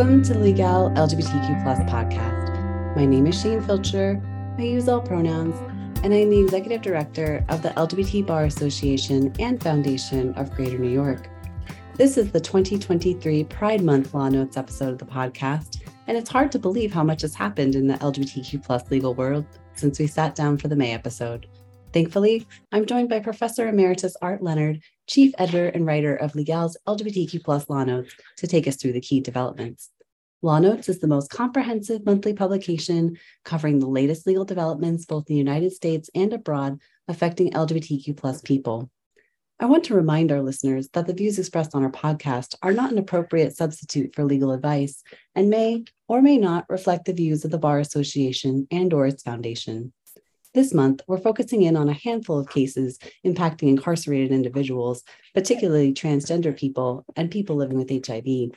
Welcome to Legal LGBTQ Plus podcast. My name is Shain Filcher. I use all pronouns, and I'm the executive director of the LGBT Bar Association and Foundation of Greater New York. This is the 2023 Pride Month Law Notes episode of the podcast, and it's hard to believe how much has happened in the LGBTQ plus legal world since we sat down for the May episode. Thankfully, I'm joined by Professor Emeritus Art Leonard, Chief Editor and Writer of Legal's LGBTQ Plus Law Notes, to take us through the key developments. Law Notes is the most comprehensive monthly publication covering the latest legal developments both in the United States and abroad affecting LGBTQ plus people. I want to remind our listeners that the views expressed on our podcast are not an appropriate substitute for legal advice and may or may not reflect the views of the Bar Association and or its foundation. This month, we're focusing in on a handful of cases impacting incarcerated individuals, particularly transgender people and people living with HIV.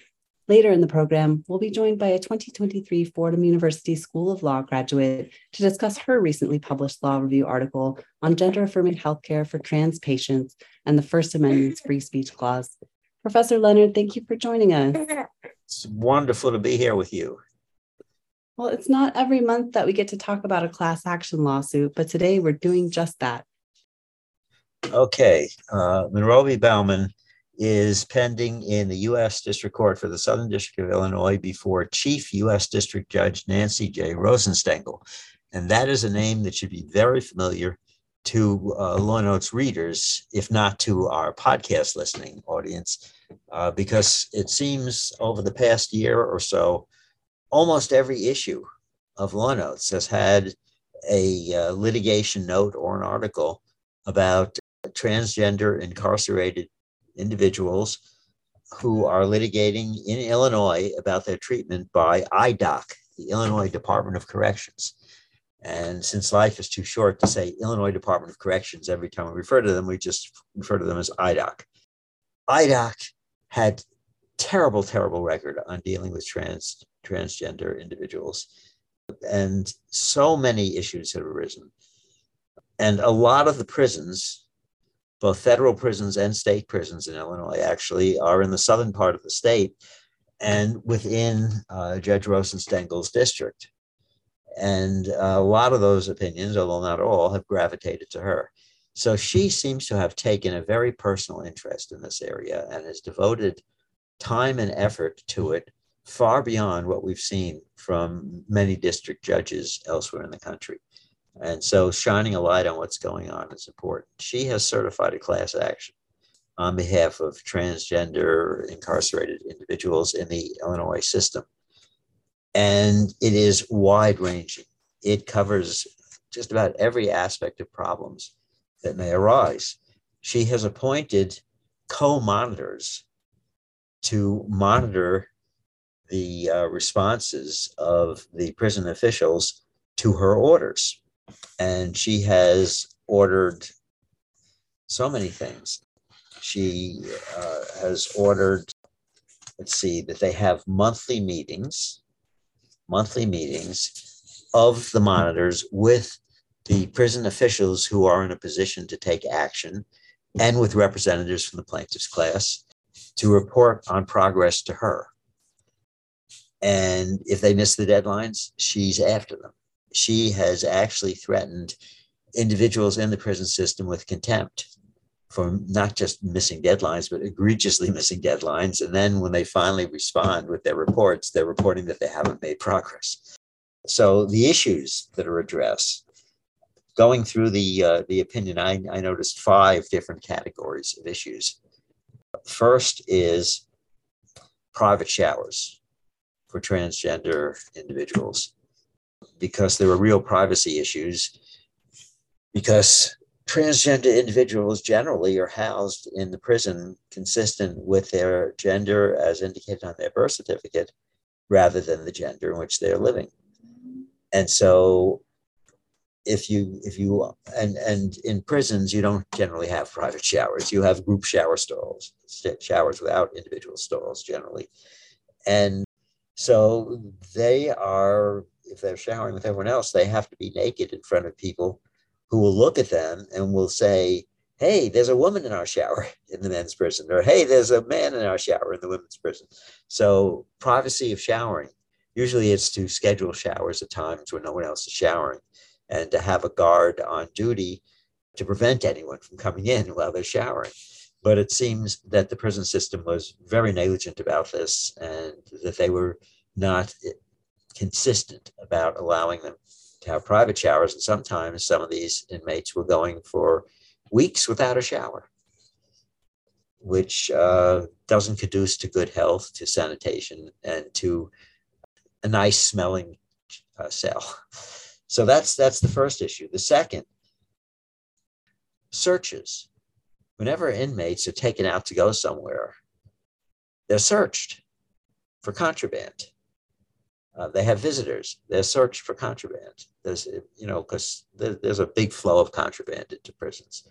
Later in the program, we'll be joined by a 2023 Fordham University School of Law graduate to discuss her recently published law review article on gender affirming healthcare for trans patients and the First Amendment's free speech clause. Professor Leonard, thank you for joining us. It's wonderful to be here with you. Well, it's not every month that we get to talk about a class action lawsuit, but today we're doing just that. Okay. Uh, Monroe v. Baumann is pending in the U.S. District Court for the Southern District of Illinois before Chief U.S. District Judge Nancy J. Rosenstengel. And that is a name that should be very familiar to uh, Law Notes readers, if not to our podcast listening audience, uh, because it seems over the past year or so, almost every issue of Law Notes has had a uh, litigation note or an article about transgender incarcerated individuals who are litigating in Illinois about their treatment by IDOC, the Illinois Department of Corrections. And since life is too short to say Illinois Department of Corrections every time we refer to them, we just refer to them as IDOC. IDOC had terrible, terrible record on dealing with trans transgender individuals. And so many issues have arisen. And a lot of the prisons, both federal prisons and state prisons in Illinois, actually are in the southern part of the state and within uh, Judge Rosenstengel's district. And a lot of those opinions, although not all, have gravitated to her. So she seems to have taken a very personal interest in this area and has devoted time and effort to it far beyond what we've seen from many district judges elsewhere in the country. And so shining a light on what's going on is important. She has certified a class action on behalf of transgender incarcerated individuals in the Illinois system. And it is wide ranging. It covers just about every aspect of problems that may arise. She has appointed co monitors to monitor the uh, responses of the prison officials to her orders. And she has ordered so many things. She uh, has ordered, let's see, that they have monthly meetings, monthly meetings of the monitors with the prison officials who are in a position to take action and with representatives from the plaintiff's class to report on progress to her. And if they miss the deadlines, she's after them. She has actually threatened individuals in the prison system with contempt for not just missing deadlines, but egregiously missing deadlines. And then when they finally respond with their reports, they're reporting that they haven't made progress. So the issues that are addressed, going through the uh, the opinion, I, I noticed five different categories of issues. First is private showers for transgender individuals because there are real privacy issues. Because transgender individuals generally are housed in the prison consistent with their gender as indicated on their birth certificate rather than the gender in which they're living. And so if you if you and and in prisons you don't generally have private showers you have group shower stalls showers without individual stalls generally and so they are, if they're showering with everyone else, they have to be naked in front of people who will look at them and will say, hey, there's a woman in our shower in the men's prison, or hey, there's a man in our shower in the women's prison. So, privacy of showering. Usually, it's to schedule showers at times when no one else is showering and to have a guard on duty to prevent anyone from coming in while they're showering. But it seems that the prison system was very negligent about this and that they were not consistent about allowing them to have private showers. And sometimes some of these inmates were going for weeks without a shower, which uh, doesn't conduce to good health, to sanitation, and to a nice smelling uh, cell. So that's that's the first issue. The second, searches. Whenever inmates are taken out to go somewhere, they're searched for contraband. Uh, they have visitors. They're searched for contraband. There's, you know, because there, there's a big flow of contraband into prisons,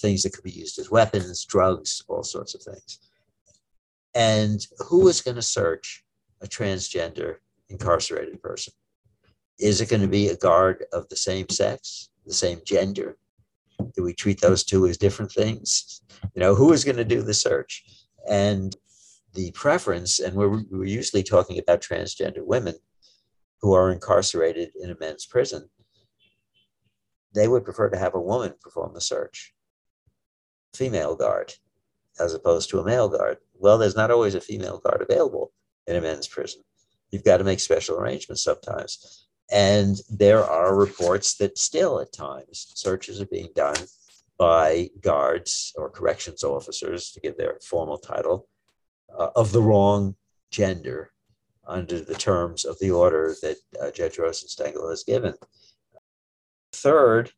things that could be used as weapons, drugs, all sorts of things. And who is going to search a transgender incarcerated person? Is it going to be a guard of the same sex, the same gender? Do we treat those two as different things? You know, who is going to do the search? And the preference, and we're, we're usually talking about transgender women who are incarcerated in a men's prison, they would prefer to have a woman perform the search, female guard, as opposed to a male guard. Well, there's not always a female guard available in a men's prison. You've got to make special arrangements sometimes. And there are reports that still at times searches are being done by guards or corrections officers to give their formal title uh, of the wrong gender under the terms of the order that uh, Judge Rosenstengel has given. Third,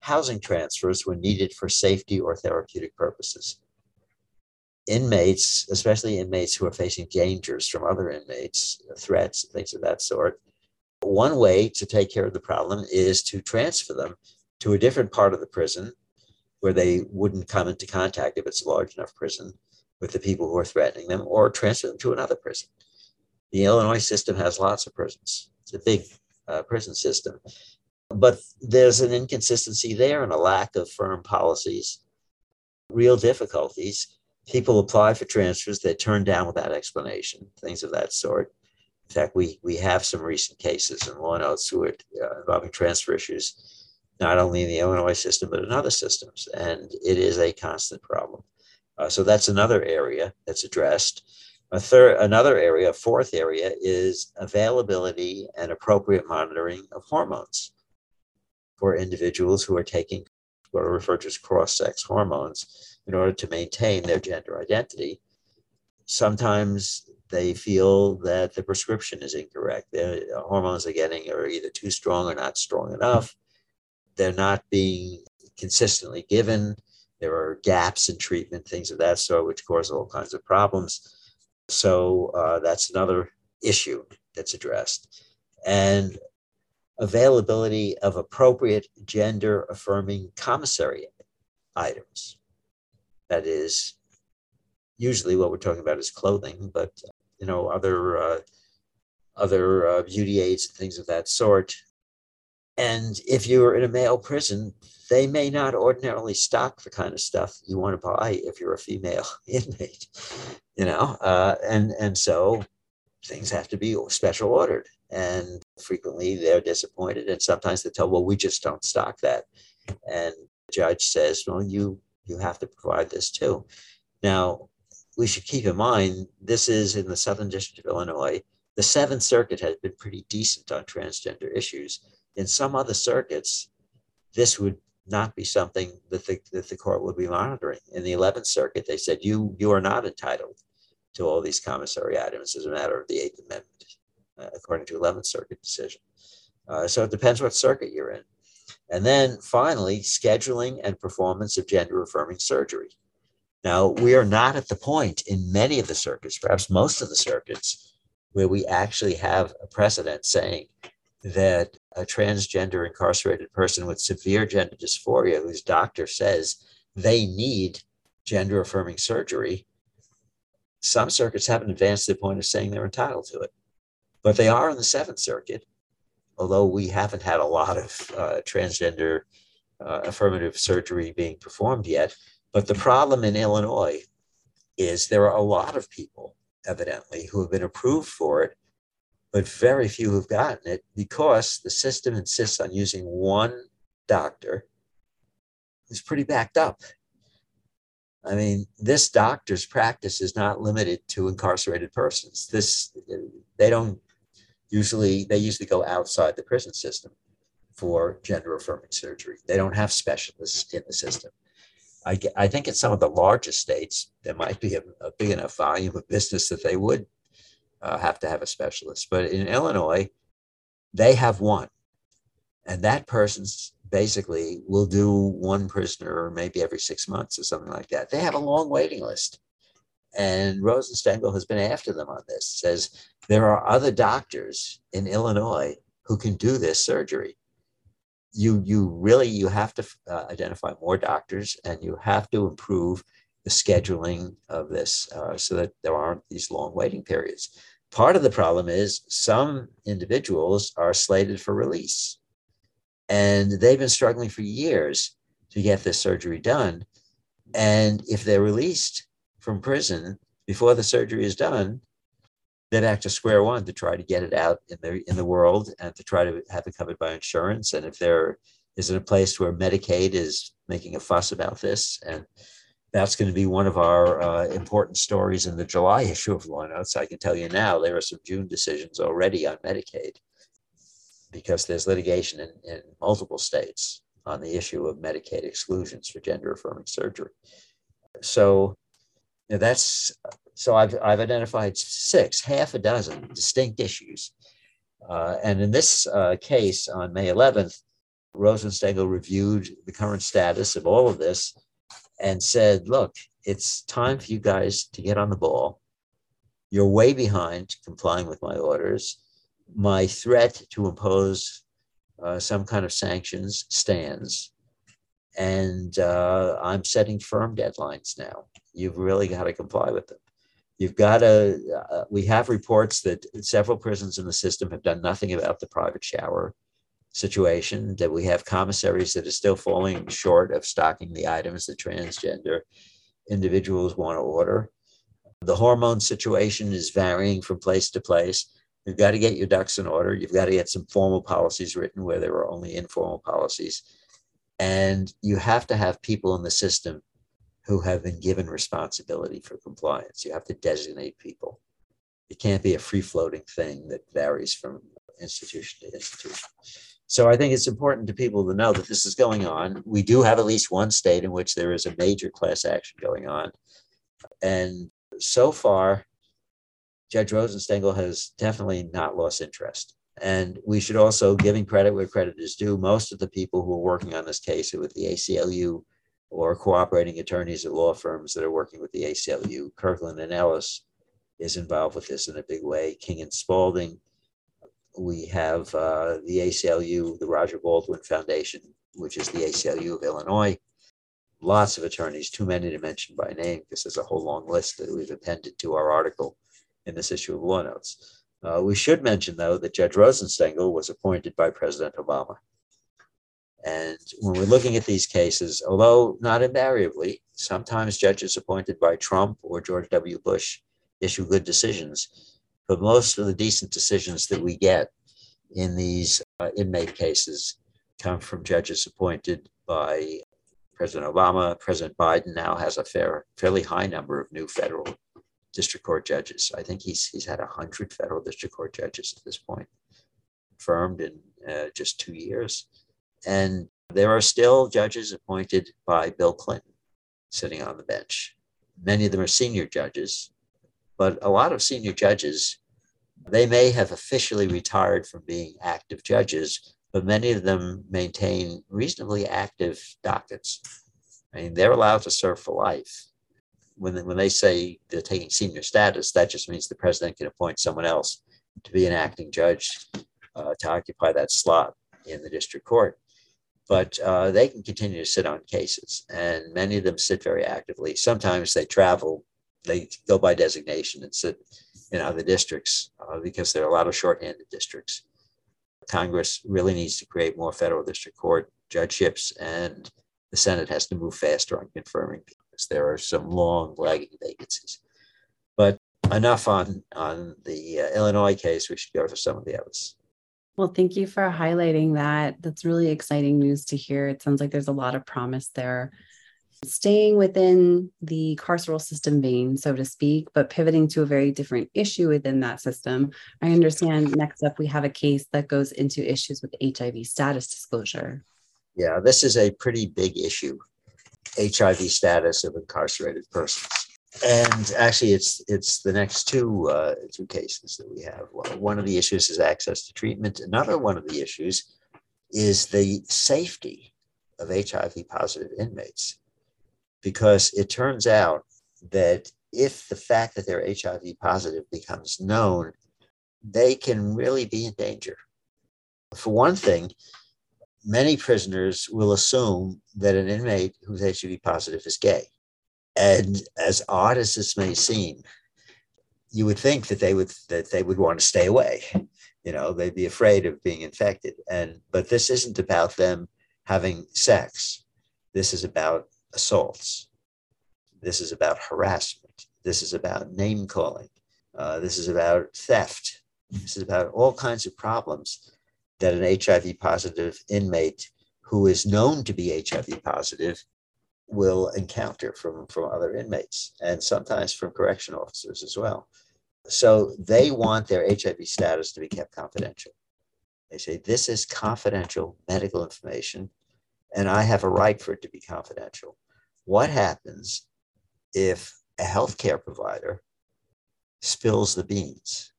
housing transfers were needed for safety or therapeutic purposes. Inmates, especially inmates who are facing dangers from other inmates, threats, things of that sort, one way to take care of the problem is to transfer them to a different part of the prison where they wouldn't come into contact if it's a large enough prison with the people who are threatening them or transfer them to another prison. The Illinois system has lots of prisons. It's a big uh, prison system. But there's an inconsistency there and a lack of firm policies, real difficulties. People apply for transfers, they're turned down without explanation, things of that sort. In fact, we, we have some recent cases in law notes uh, involving transfer issues, not only in the Illinois system, but in other systems. And it is a constant problem. Uh, so that's another area that's addressed. A third, another area, a fourth area is availability and appropriate monitoring of hormones for individuals who are taking what are referred to as cross-sex hormones in order to maintain their gender identity. Sometimes they feel that the prescription is incorrect. The hormones they're getting are either too strong or not strong enough. They're not being consistently given. There are gaps in treatment, things of that sort, which cause all kinds of problems. So uh, that's another issue that's addressed. And availability of appropriate gender affirming commissary items. That is, usually what we're talking about is clothing, but you know other uh, other uh, beauty aids and things of that sort. And if you're in a male prison, they may not ordinarily stock the kind of stuff you want to buy if you're a female inmate, you know, uh, and and so things have to be special ordered, and frequently they're disappointed, and sometimes they tell, well, we just don't stock that, and the judge says, well, you you have to provide this too. Now, we should keep in mind this is in the Southern District of Illinois. The Seventh Circuit has been pretty decent on transgender issues. In some other circuits, this would not be something that the, that the court would be monitoring. In the 11th Circuit, they said you you are not entitled to all these commissary items as a matter of the Eighth Amendment, uh, according to 11th Circuit decision. Uh, so it depends what circuit you're in. And then finally, scheduling and performance of gender affirming surgery. Now, we are not at the point in many of the circuits, perhaps most of the circuits, where we actually have a precedent saying that a transgender incarcerated person with severe gender dysphoria whose doctor says they need gender affirming surgery, some circuits haven't advanced to the point of saying they're entitled to it. But they are in the Seventh Circuit, although we haven't had a lot of uh, transgender uh, affirmative surgery being performed yet. But the problem in Illinois is there are a lot of people, evidently, who have been approved for it, but very few have gotten it because the system insists on using one doctor who's pretty backed up. I mean, this doctor's practice is not limited to incarcerated persons. This they don't usually they usually go outside the prison system for gender affirming surgery. They don't have specialists in the system. I, I think in some of the largest states, there might be a, a big enough volume of business that they would uh, have to have a specialist. But in Illinois, they have one. And that person's basically will do one prisoner maybe every six months or something like that. They have a long waiting list. And Rosenstengel has been after them on this, says there are other doctors in Illinois who can do this surgery you you really you have to uh, identify more doctors and you have to improve the scheduling of this uh, so that there aren't these long waiting periods. Part of the problem is some individuals are slated for release. And they've been struggling for years to get this surgery done. And if they're released from prison before the surgery is done they're back to square one to try to get it out in the in the world and to try to have it covered by insurance. And if there is a place where Medicaid is making a fuss about this, and that's going to be one of our uh, important stories in the July issue of Law Notes. I can tell you now there are some June decisions already on Medicaid because there's litigation in, in multiple states on the issue of Medicaid exclusions for gender affirming surgery. So that's so I've, I've identified six, half a dozen distinct issues. Uh, and in this uh, case on May 11th, Rosenstengel reviewed the current status of all of this and said, look, it's time for you guys to get on the ball. You're way behind complying with my orders. My threat to impose uh, some kind of sanctions stands. And uh, I'm setting firm deadlines now. You've really got to comply with them. You've got to, uh, we have reports that several prisons in the system have done nothing about the private shower situation, that we have commissaries that are still falling short of stocking the items that transgender individuals want to order. The hormone situation is varying from place to place. You've got to get your ducks in order. You've got to get some formal policies written where there are only informal policies. And you have to have people in the system who have been given responsibility for compliance. You have to designate people. It can't be a free floating thing that varies from institution to institution. So I think it's important to people to know that this is going on. We do have at least one state in which there is a major class action going on. And so far, Judge Rosenstengel has definitely not lost interest. And we should also, giving credit where credit is due, most of the people who are working on this case with the ACLU or cooperating attorneys at law firms that are working with the ACLU. Kirkland and Ellis is involved with this in a big way. King and Spalding. We have uh, the ACLU, the Roger Baldwin Foundation, which is the ACLU of Illinois. Lots of attorneys, too many to mention by name because there's a whole long list that we've appended to our article in this issue of Law Notes. Uh, we should mention, though, that Judge Rosenstengel was appointed by President Obama. And when we're looking at these cases, although not invariably, sometimes judges appointed by Trump or George W. Bush issue good decisions. But most of the decent decisions that we get in these uh, inmate cases come from judges appointed by President Obama. President Biden now has a fair, fairly high number of new federal district court judges. I think he's he's had hundred federal district court judges at this point, confirmed in uh, just two years. And there are still judges appointed by Bill Clinton sitting on the bench. Many of them are senior judges, but a lot of senior judges, they may have officially retired from being active judges, but many of them maintain reasonably active dockets. I mean, they're allowed to serve for life. When when they say they're taking senior status, that just means the president can appoint someone else to be an acting judge uh, to occupy that slot in the district court but uh, they can continue to sit on cases, and many of them sit very actively. Sometimes they travel, they go by designation and sit in other districts uh, because there are a lot of shorthanded districts. Congress really needs to create more federal district court judgeships, and the Senate has to move faster on confirming because there are some long lagging vacancies. But enough on on the uh, Illinois case. We should go to some of the others. Well, thank you for highlighting that. That's really exciting news to hear. It sounds like there's a lot of promise there. Staying within the carceral system vein, so to speak, but pivoting to a very different issue within that system. I understand next up we have a case that goes into issues with HIV status disclosure. Yeah, this is a pretty big issue HIV status of incarcerated persons. And actually, it's it's the next two uh, two cases that we have. One of the issues is access to treatment. Another one of the issues is the safety of HIV positive inmates, because it turns out that if the fact that they're HIV positive becomes known, they can really be in danger. For one thing, many prisoners will assume that an inmate who's HIV positive is gay and as odd as this may seem, you would think that they would that they would want to stay away. You know, they'd be afraid of being infected. And but this isn't about them having sex. This is about assaults. This is about harassment. This is about name calling. Uh, this is about theft. This is about all kinds of problems that an HIV positive inmate who is known to be HIV positive will encounter from, from other inmates and sometimes from correction officers as well. So they want their HIV status to be kept confidential. They say, This is confidential medical information, and I have a right for it to be confidential. What happens if a healthcare provider spills the beans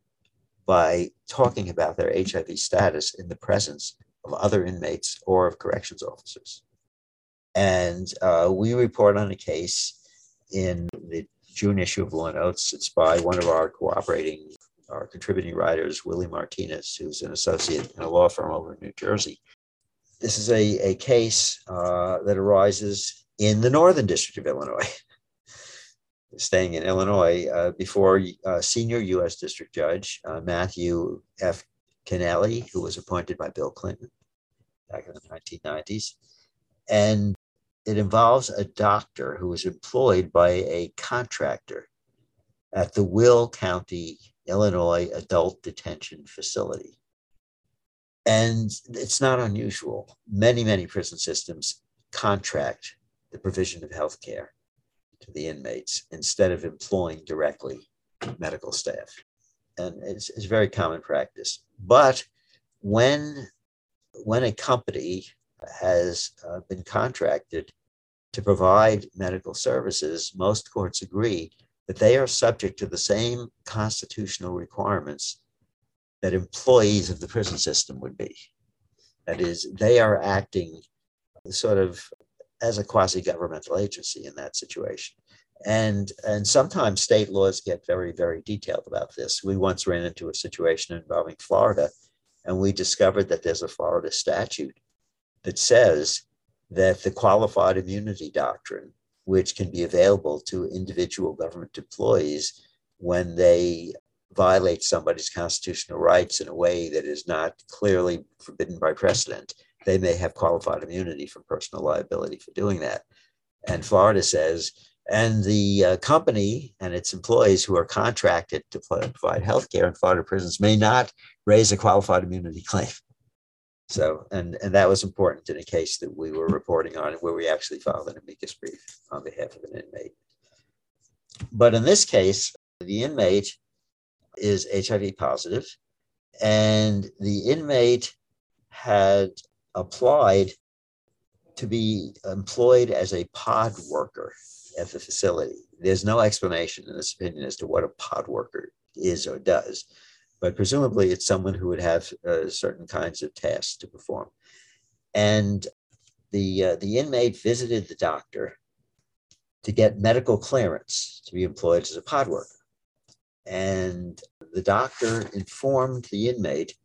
by talking about their HIV status in the presence of other inmates or of corrections officers? And uh, we report on a case in the June issue of Law Notes. It's by one of our cooperating, our contributing writers, Willie Martinez, who's an associate in a law firm over in New Jersey. This is a, a case uh, that arises in the Northern District of Illinois. Staying in Illinois uh, before uh, senior U.S. District Judge uh, Matthew F. Kennelly, who was appointed by Bill Clinton back in the 1990s. And it involves a doctor who was employed by a contractor at the Will County, Illinois Adult Detention Facility. And it's not unusual. Many, many prison systems contract the provision of health care to the inmates instead of employing directly medical staff. And it's, it's very common practice. But when, when a company has uh, been contracted to provide medical services, most courts agree that they are subject to the same constitutional requirements that employees of the prison system would be. That is, they are acting sort of as a quasi governmental agency in that situation. And, and sometimes state laws get very, very detailed about this. We once ran into a situation involving Florida, and we discovered that there's a Florida statute that says that the qualified immunity doctrine, which can be available to individual government employees when they violate somebody's constitutional rights in a way that is not clearly forbidden by precedent, they may have qualified immunity from personal liability for doing that. And Florida says, and the uh, company and its employees who are contracted to provide health care in Florida prisons may not raise a qualified immunity claim. So, and, and that was important in a case that we were reporting on where we actually filed an amicus brief on behalf of an inmate. But in this case, the inmate is HIV positive, and the inmate had applied to be employed as a pod worker at the facility. There's no explanation in this opinion as to what a pod worker is or does but presumably it's someone who would have uh, certain kinds of tasks to perform. And the, uh, the inmate visited the doctor to get medical clearance to be employed as a pod worker. And the doctor informed the inmate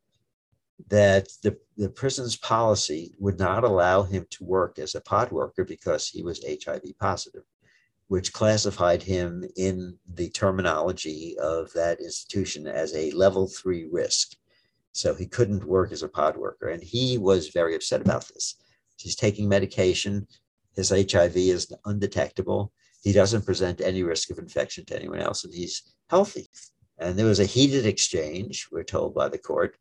that the, the prison's policy would not allow him to work as a pod worker because he was HIV positive which classified him in the terminology of that institution as a level three risk. So he couldn't work as a pod worker. And he was very upset about this. He's taking medication. His HIV is undetectable. He doesn't present any risk of infection to anyone else, and he's healthy. And there was a heated exchange, we're told by the court.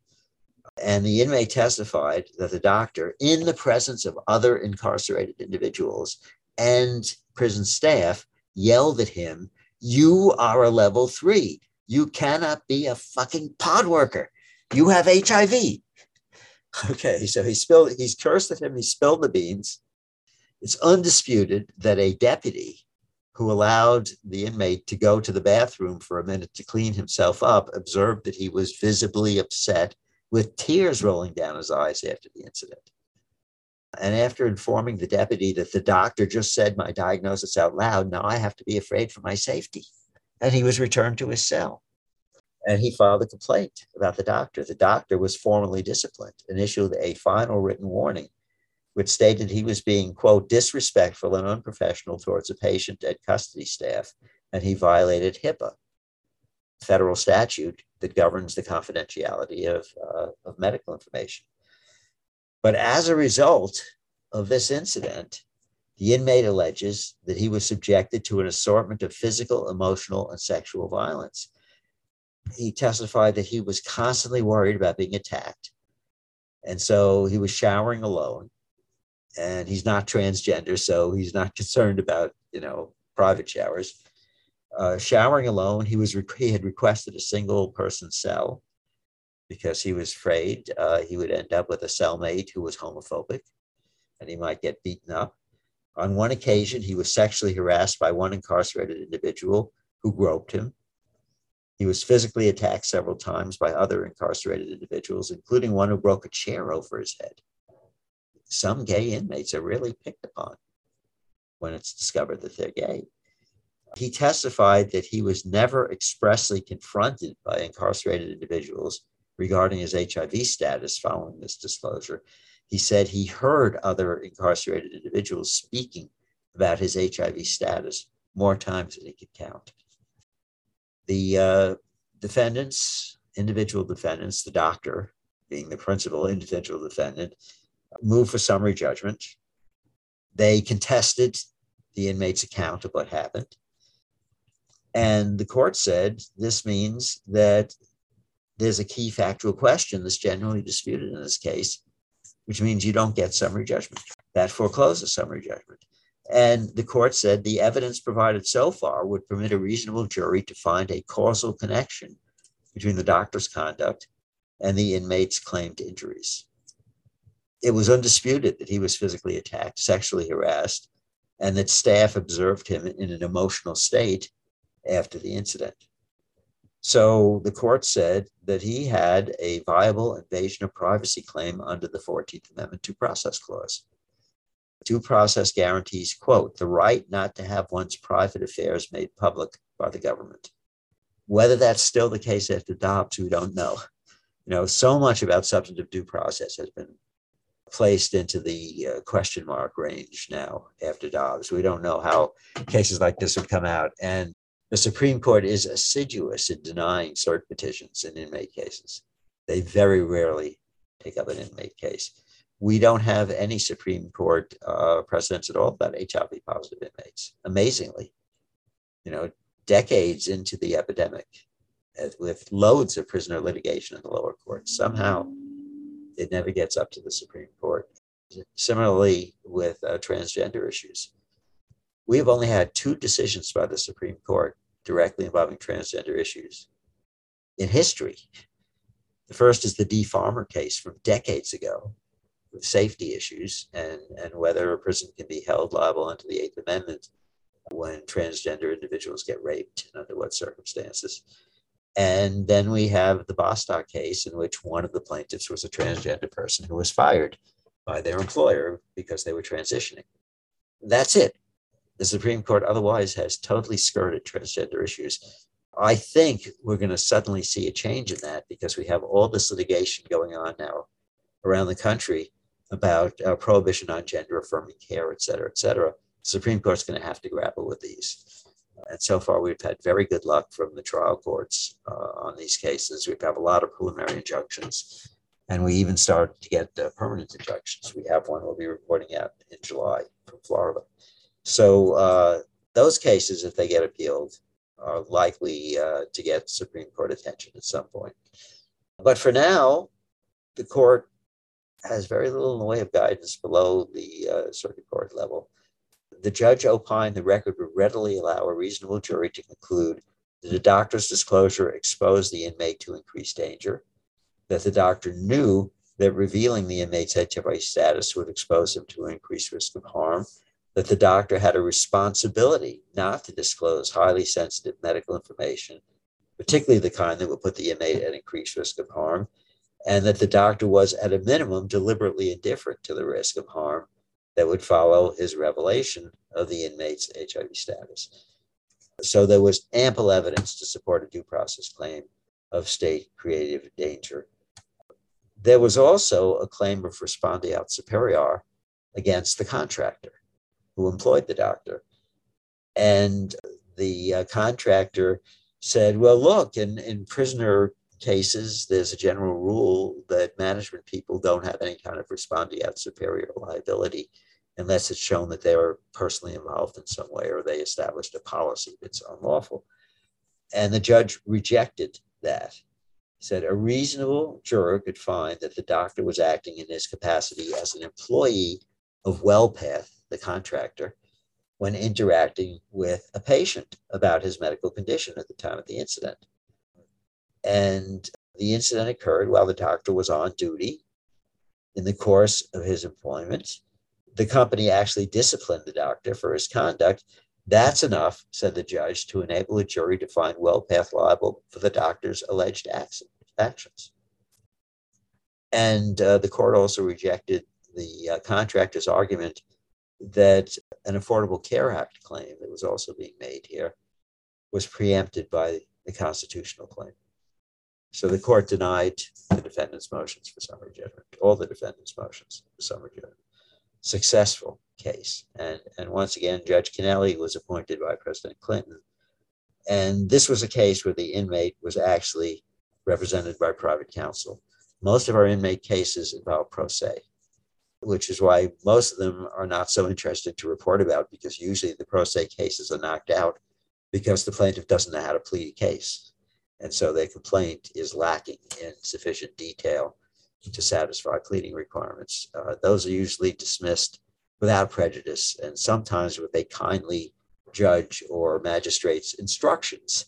And the inmate testified that the doctor, in the presence of other incarcerated individuals and prison staff, yelled at him, You are a level three. You cannot be a fucking pod worker. You have HIV. Okay, so he spilled, he's cursed at him, he spilled the beans. It's undisputed that a deputy who allowed the inmate to go to the bathroom for a minute to clean himself up observed that he was visibly upset with tears rolling down his eyes after the incident. And after informing the deputy that the doctor just said my diagnosis out loud, now I have to be afraid for my safety. And he was returned to his cell. And he filed a complaint about the doctor. The doctor was formally disciplined and issued a final written warning, which stated he was being, quote, disrespectful and unprofessional towards a patient and custody staff, and he violated HIPAA, federal statute that governs the confidentiality of, uh, of medical information. But as a result of this incident, the inmate alleges that he was subjected to an assortment of physical, emotional, and sexual violence. He testified that he was constantly worried about being attacked. And so he was showering alone. And he's not transgender, so he's not concerned about, you know, private showers. Uh, showering alone, he was he had requested a single person cell because he was afraid uh, he would end up with a cellmate who was homophobic and he might get beaten up. On one occasion, he was sexually harassed by one incarcerated individual who groped him. He was physically attacked several times by other incarcerated individuals, including one who broke a chair over his head. Some gay inmates are really picked upon when it's discovered that they're gay. He testified that he was never expressly confronted by incarcerated individuals regarding his HIV status following this disclosure. He said he heard other incarcerated individuals speaking about his HIV status more times than he could count. The uh, defendants, individual defendants, the doctor being the principal individual defendant, moved for summary judgment. They contested the inmate's account of what happened. And the court said this means that there's a key factual question that's generally disputed in this case, which means you don't get summary judgment. That forecloses summary judgment. And the court said the evidence provided so far would permit a reasonable jury to find a causal connection between the doctor's conduct and the inmate's claimed injuries. It was undisputed that he was physically attacked, sexually harassed, and that staff observed him in an emotional state after the incident. So the court said that he had a viable invasion of privacy claim under the 14th Amendment due process clause. Due process guarantees, quote, the right not to have one's private affairs made public by the government. Whether that's still the case after Dobbs, we don't know. You know, so much about substantive due process has been placed into the uh, question mark range now after Dobbs. We don't know how cases like this would come out. And the Supreme Court is assiduous in denying cert petitions in inmate cases. They very rarely take up an inmate case. We don't have any Supreme Court uh, precedents at all about HIV positive inmates, amazingly. You know, decades into the epidemic, with loads of prisoner litigation in the lower courts, somehow it never gets up to the Supreme Court. Similarly, with uh, transgender issues, we have only had two decisions by the Supreme Court directly involving transgender issues in history. The first is the Dee Farmer case from decades ago with safety issues and, and whether a person can be held liable under the Eighth Amendment when transgender individuals get raped and under what circumstances. And then we have the Bostock case in which one of the plaintiffs was a transgender person who was fired by their employer because they were transitioning. That's it. The Supreme Court otherwise has totally skirted transgender issues. I think we're going to suddenly see a change in that because we have all this litigation going on now around the country about uh, prohibition on gender affirming care, et cetera, et cetera. The Supreme Court's going to have to grapple with these. And so far, we've had very good luck from the trial courts uh, on these cases. We've had a lot of preliminary injunctions. And we even started to get uh, permanent injunctions. We have one we'll be reporting out in July from Florida. So uh, those cases, if they get appealed, are likely uh, to get Supreme Court attention at some point. But for now, the court has very little in the way of guidance below the uh, circuit court level. The judge opined the record would readily allow a reasonable jury to conclude that the doctor's disclosure exposed the inmate to increased danger, that the doctor knew that revealing the inmate's HIV status would expose him to increased risk of harm, that the doctor had a responsibility not to disclose highly sensitive medical information, particularly the kind that would put the inmate at increased risk of harm, and that the doctor was, at a minimum, deliberately indifferent to the risk of harm that would follow his revelation of the inmate's HIV status. So there was ample evidence to support a due process claim of state created danger. There was also a claim of respondeat superior against the contractor who employed the doctor. And the uh, contractor said, well, look, in, in prisoner cases, there's a general rule that management people don't have any kind of respondeat superior liability unless it's shown that they were personally involved in some way or they established a policy that's unlawful. And the judge rejected that. He said a reasonable juror could find that the doctor was acting in his capacity as an employee of WellPath, the contractor, when interacting with a patient about his medical condition at the time of the incident. And the incident occurred while the doctor was on duty in the course of his employment. The company actually disciplined the doctor for his conduct. That's enough, said the judge, to enable a jury to find WellPath liable for the doctor's alleged actions. And uh, the court also rejected the uh, contractor's argument that an Affordable Care Act claim that was also being made here was preempted by the constitutional claim. So the court denied the defendant's motions for summary judgment, all the defendant's motions for summary judgment. Successful case. And, and once again, Judge Kennelly was appointed by President Clinton. And this was a case where the inmate was actually represented by private counsel. Most of our inmate cases involve pro se, which is why most of them are not so interested to report about because usually the pro se cases are knocked out because the plaintiff doesn't know how to plead a case and so their complaint is lacking in sufficient detail to satisfy pleading requirements. Uh, those are usually dismissed without prejudice and sometimes with a kindly judge or magistrate's instructions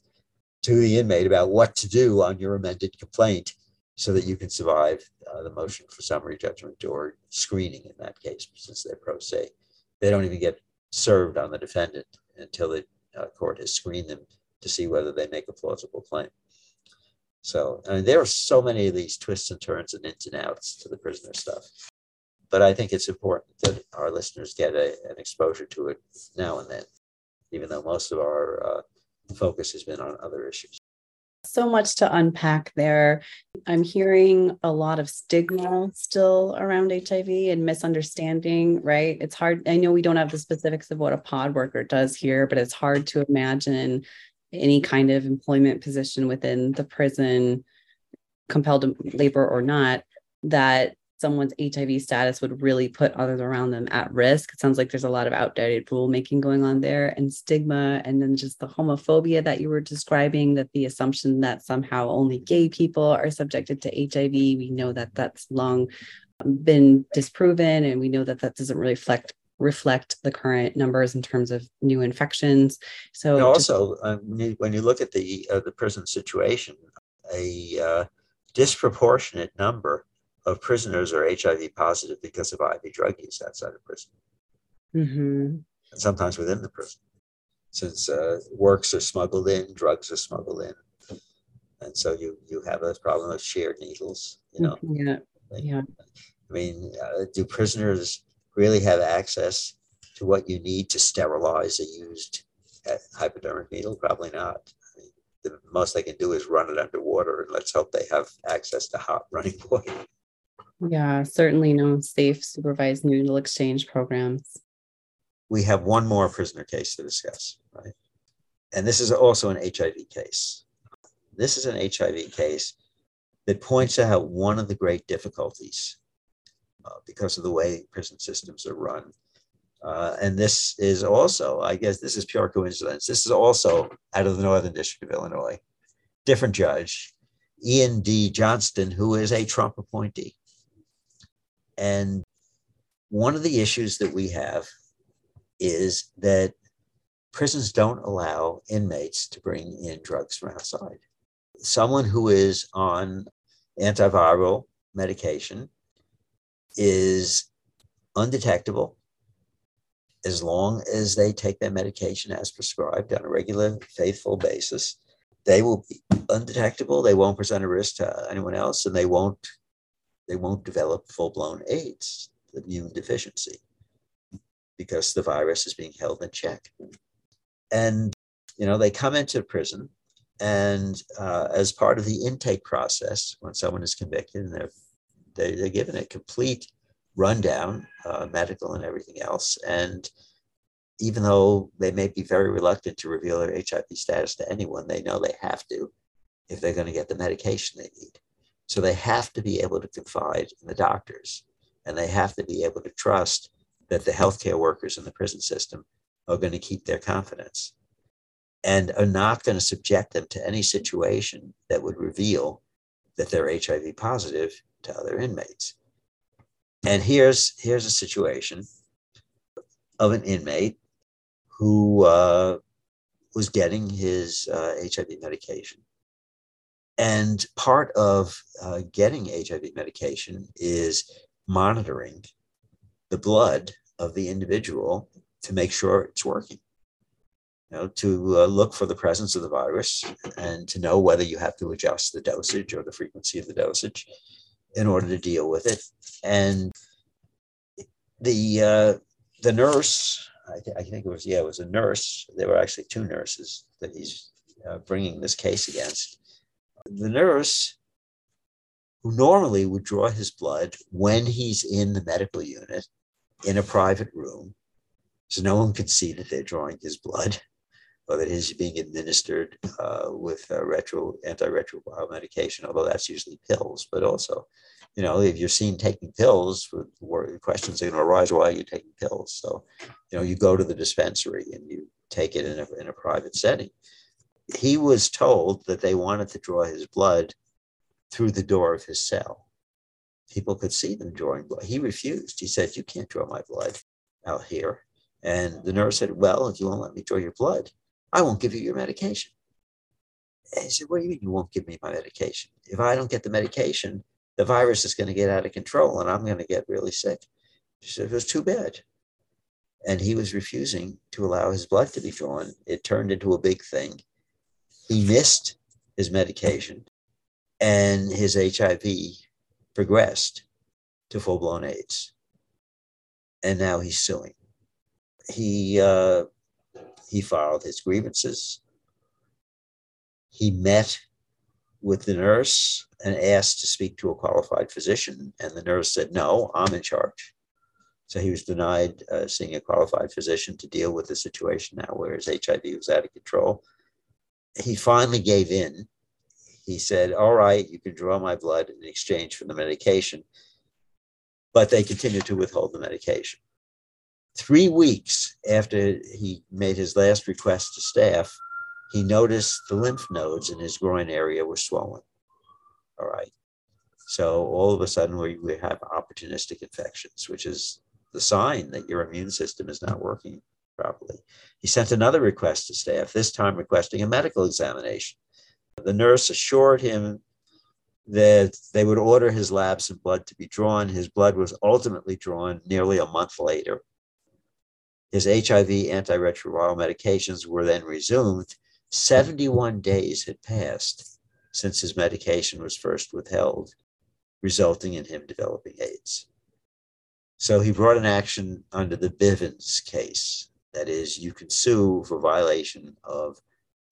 to the inmate about what to do on your amended complaint so that you can survive uh, the motion for summary judgment or screening in that case, since they're pro se. They don't even get served on the defendant until the uh, court has screened them to see whether they make a plausible claim. So I mean, there are so many of these twists and turns and ins and outs to the prisoner stuff. But I think it's important that our listeners get a, an exposure to it now and then, even though most of our uh, focus has been on other issues. So much to unpack there. I'm hearing a lot of stigma still around HIV and misunderstanding, right? It's hard. I know we don't have the specifics of what a pod worker does here, but it's hard to imagine any kind of employment position within the prison, compelled labor or not, that someone's HIV status would really put others around them at risk. It sounds like there's a lot of outdated rulemaking going on there and stigma, and then just the homophobia that you were describing that the assumption that somehow only gay people are subjected to HIV. We know that that's long been disproven, and we know that that doesn't really reflect reflect the current numbers in terms of new infections. So and also, just, when, you, when, you, look at the uh, the prison situation, a uh, disproportionate number of prisoners are HIV positive because of IV drug use outside of prison, mm-hmm. and sometimes within the prison, since uh, works are smuggled in, drugs are smuggled in, and so you you have a problem of shared needles. You know, yeah, yeah. I mean, uh, do prisoners really have access to what you need to sterilize a used hypodermic needle? Probably not. I mean, the most they can do is run it underwater, and let's hope they have access to hot running water. Yeah, certainly no safe supervised needle exchange programs. We have one more prisoner case to discuss, right? And this is also an HIV case. This is an HIV case that points out one of the great difficulties uh, because of the way prison systems are run. Uh, and this is also, I guess, this is pure coincidence. This is also out of the Northern District of Illinois. Different judge, Ian D. Johnston, who is a Trump appointee. And one of the issues that we have is that prisons don't allow inmates to bring in drugs from outside. Someone who is on antiviral medication is undetectable as long as they take their medication as prescribed on a regular, faithful basis. They will be undetectable. They won't present a risk to anyone else, and they won't they won't develop full blown AIDS, the immune deficiency, because the virus is being held in check. And you know they come into prison, and uh, as part of the intake process, when someone is convicted and they're they, they're given a complete rundown, uh, medical and everything else. And even though they may be very reluctant to reveal their HIV status to anyone, they know they have to if they're going to get the medication they need. So they have to be able to confide in the doctors and they have to be able to trust that the healthcare workers in the prison system are going to keep their confidence and are not going to subject them to any situation that would reveal that they're HIV positive to other inmates. And here's here's a situation of an inmate who uh, was getting his uh, HIV medication. And part of uh, getting HIV medication is monitoring the blood of the individual to make sure it's working. You know, to uh, look for the presence of the virus and to know whether you have to adjust the dosage or the frequency of the dosage in order to deal with it. And the uh, the nurse, I, th- I, think it was yeah, it was a nurse. There were actually two nurses that he's uh, bringing this case against. The nurse, who normally would draw his blood when he's in the medical unit in a private room, so no one could see that they're drawing his blood or that he's being administered uh, with retro antiretroviral medication, although that's usually pills, but also you know, if you're seen taking pills, questions are going to arise, why are you taking pills? So, you know, you go to the dispensary and you take it in a, in a private setting. He was told that they wanted to draw his blood through the door of his cell. People could see them drawing blood. He refused. He said, You can't draw my blood out here. And the nurse said, Well, if you won't let me draw your blood, I won't give you your medication. And he said, What do you mean you won't give me my medication? If I don't get the medication, the virus is going to get out of control and I'm going to get really sick. She said, it was too bad. And he was refusing to allow his blood to be drawn. It turned into a big thing. He missed his medication and his HIV progressed to full blown AIDS. And now he's suing. He, uh, he filed his grievances. He met with the nurse and asked to speak to a qualified physician. And the nurse said, No, I'm in charge. So he was denied uh, seeing a qualified physician to deal with the situation now where his HIV was out of control. He finally gave in. He said, All right, you can draw my blood in exchange for the medication. But they continued to withhold the medication. Three weeks after he made his last request to staff, he noticed the lymph nodes in his groin area were swollen. All right. So all of a sudden we, we have opportunistic infections, which is the sign that your immune system is not working properly. He sent another request to staff, this time requesting a medical examination. The nurse assured him that they would order his labs and blood to be drawn. His blood was ultimately drawn nearly a month later. His HIV antiretroviral medications were then resumed, 71 days had passed since his medication was first withheld, resulting in him developing AIDS. So he brought an action under the Bivens case. That is, you can sue for violation of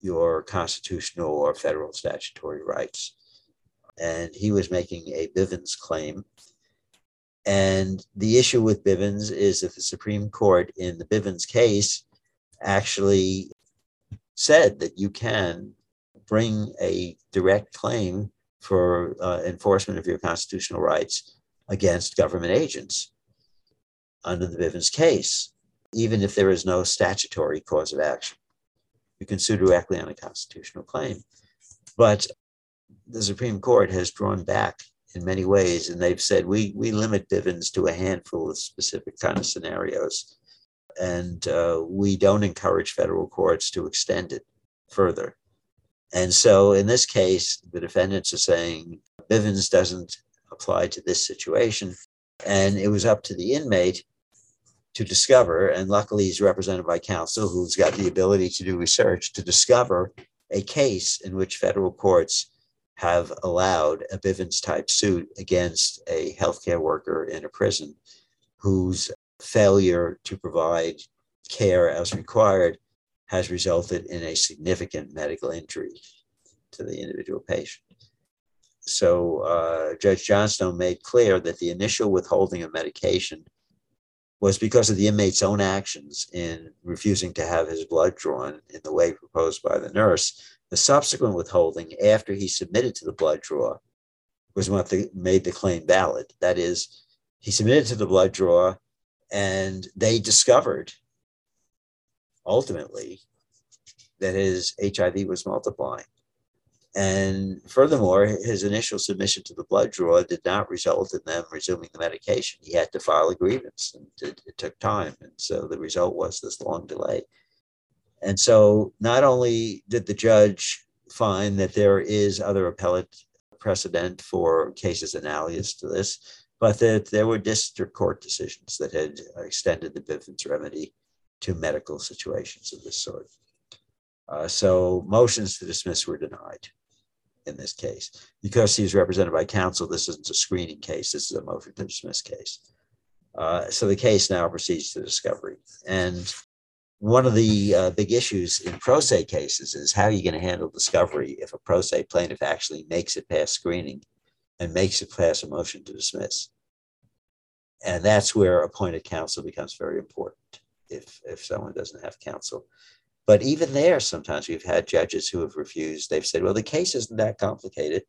your constitutional or federal statutory rights. And he was making a Bivens claim. And the issue with Bivens is that the Supreme Court in the Bivens case actually said that you can bring a direct claim for uh, enforcement of your constitutional rights against government agents under the Bivens case, even if there is no statutory cause of action. You can sue directly on a constitutional claim. But the Supreme Court has drawn back in many ways, and they've said we, we limit Bivens to a handful of specific kind of scenarios. And uh, we don't encourage federal courts to extend it further. And so in this case, the defendants are saying Bivens doesn't apply to this situation. And it was up to the inmate to discover, and luckily he's represented by counsel who's got the ability to do research to discover a case in which federal courts have allowed a Bivens type suit against a healthcare worker in a prison whose failure to provide care as required has resulted in a significant medical injury to the individual patient. So uh, Judge Johnstone made clear that the initial withholding of medication was because of the inmate's own actions in refusing to have his blood drawn in the way proposed by the nurse. The subsequent withholding after he submitted to the blood draw was what made the claim valid. That is, he submitted to the blood draw and they discovered ultimately that his HIV was multiplying. And furthermore, his initial submission to the blood draw did not result in them resuming the medication. He had to file a grievance, and it, it, took time. And so the result was this long delay. And so not only did the judge find that there is other appellate precedent for cases analogous to this, but that there were district court decisions that had extended the Bivens remedy to medical situations of this sort. Uh, so motions to dismiss were denied in this case. Because he's represented by counsel, this isn't a screening case, this is a motion to dismiss case. Uh, so the case now proceeds to discovery. And one of the uh, big issues in pro se cases is how are you going to handle discovery if a pro se plaintiff actually makes it past screening and makes it past a motion to dismiss. And that's where appointed counsel becomes very important if, if someone doesn't have counsel. But even there, sometimes we've had judges who have refused. They've said, well, the case isn't that complicated.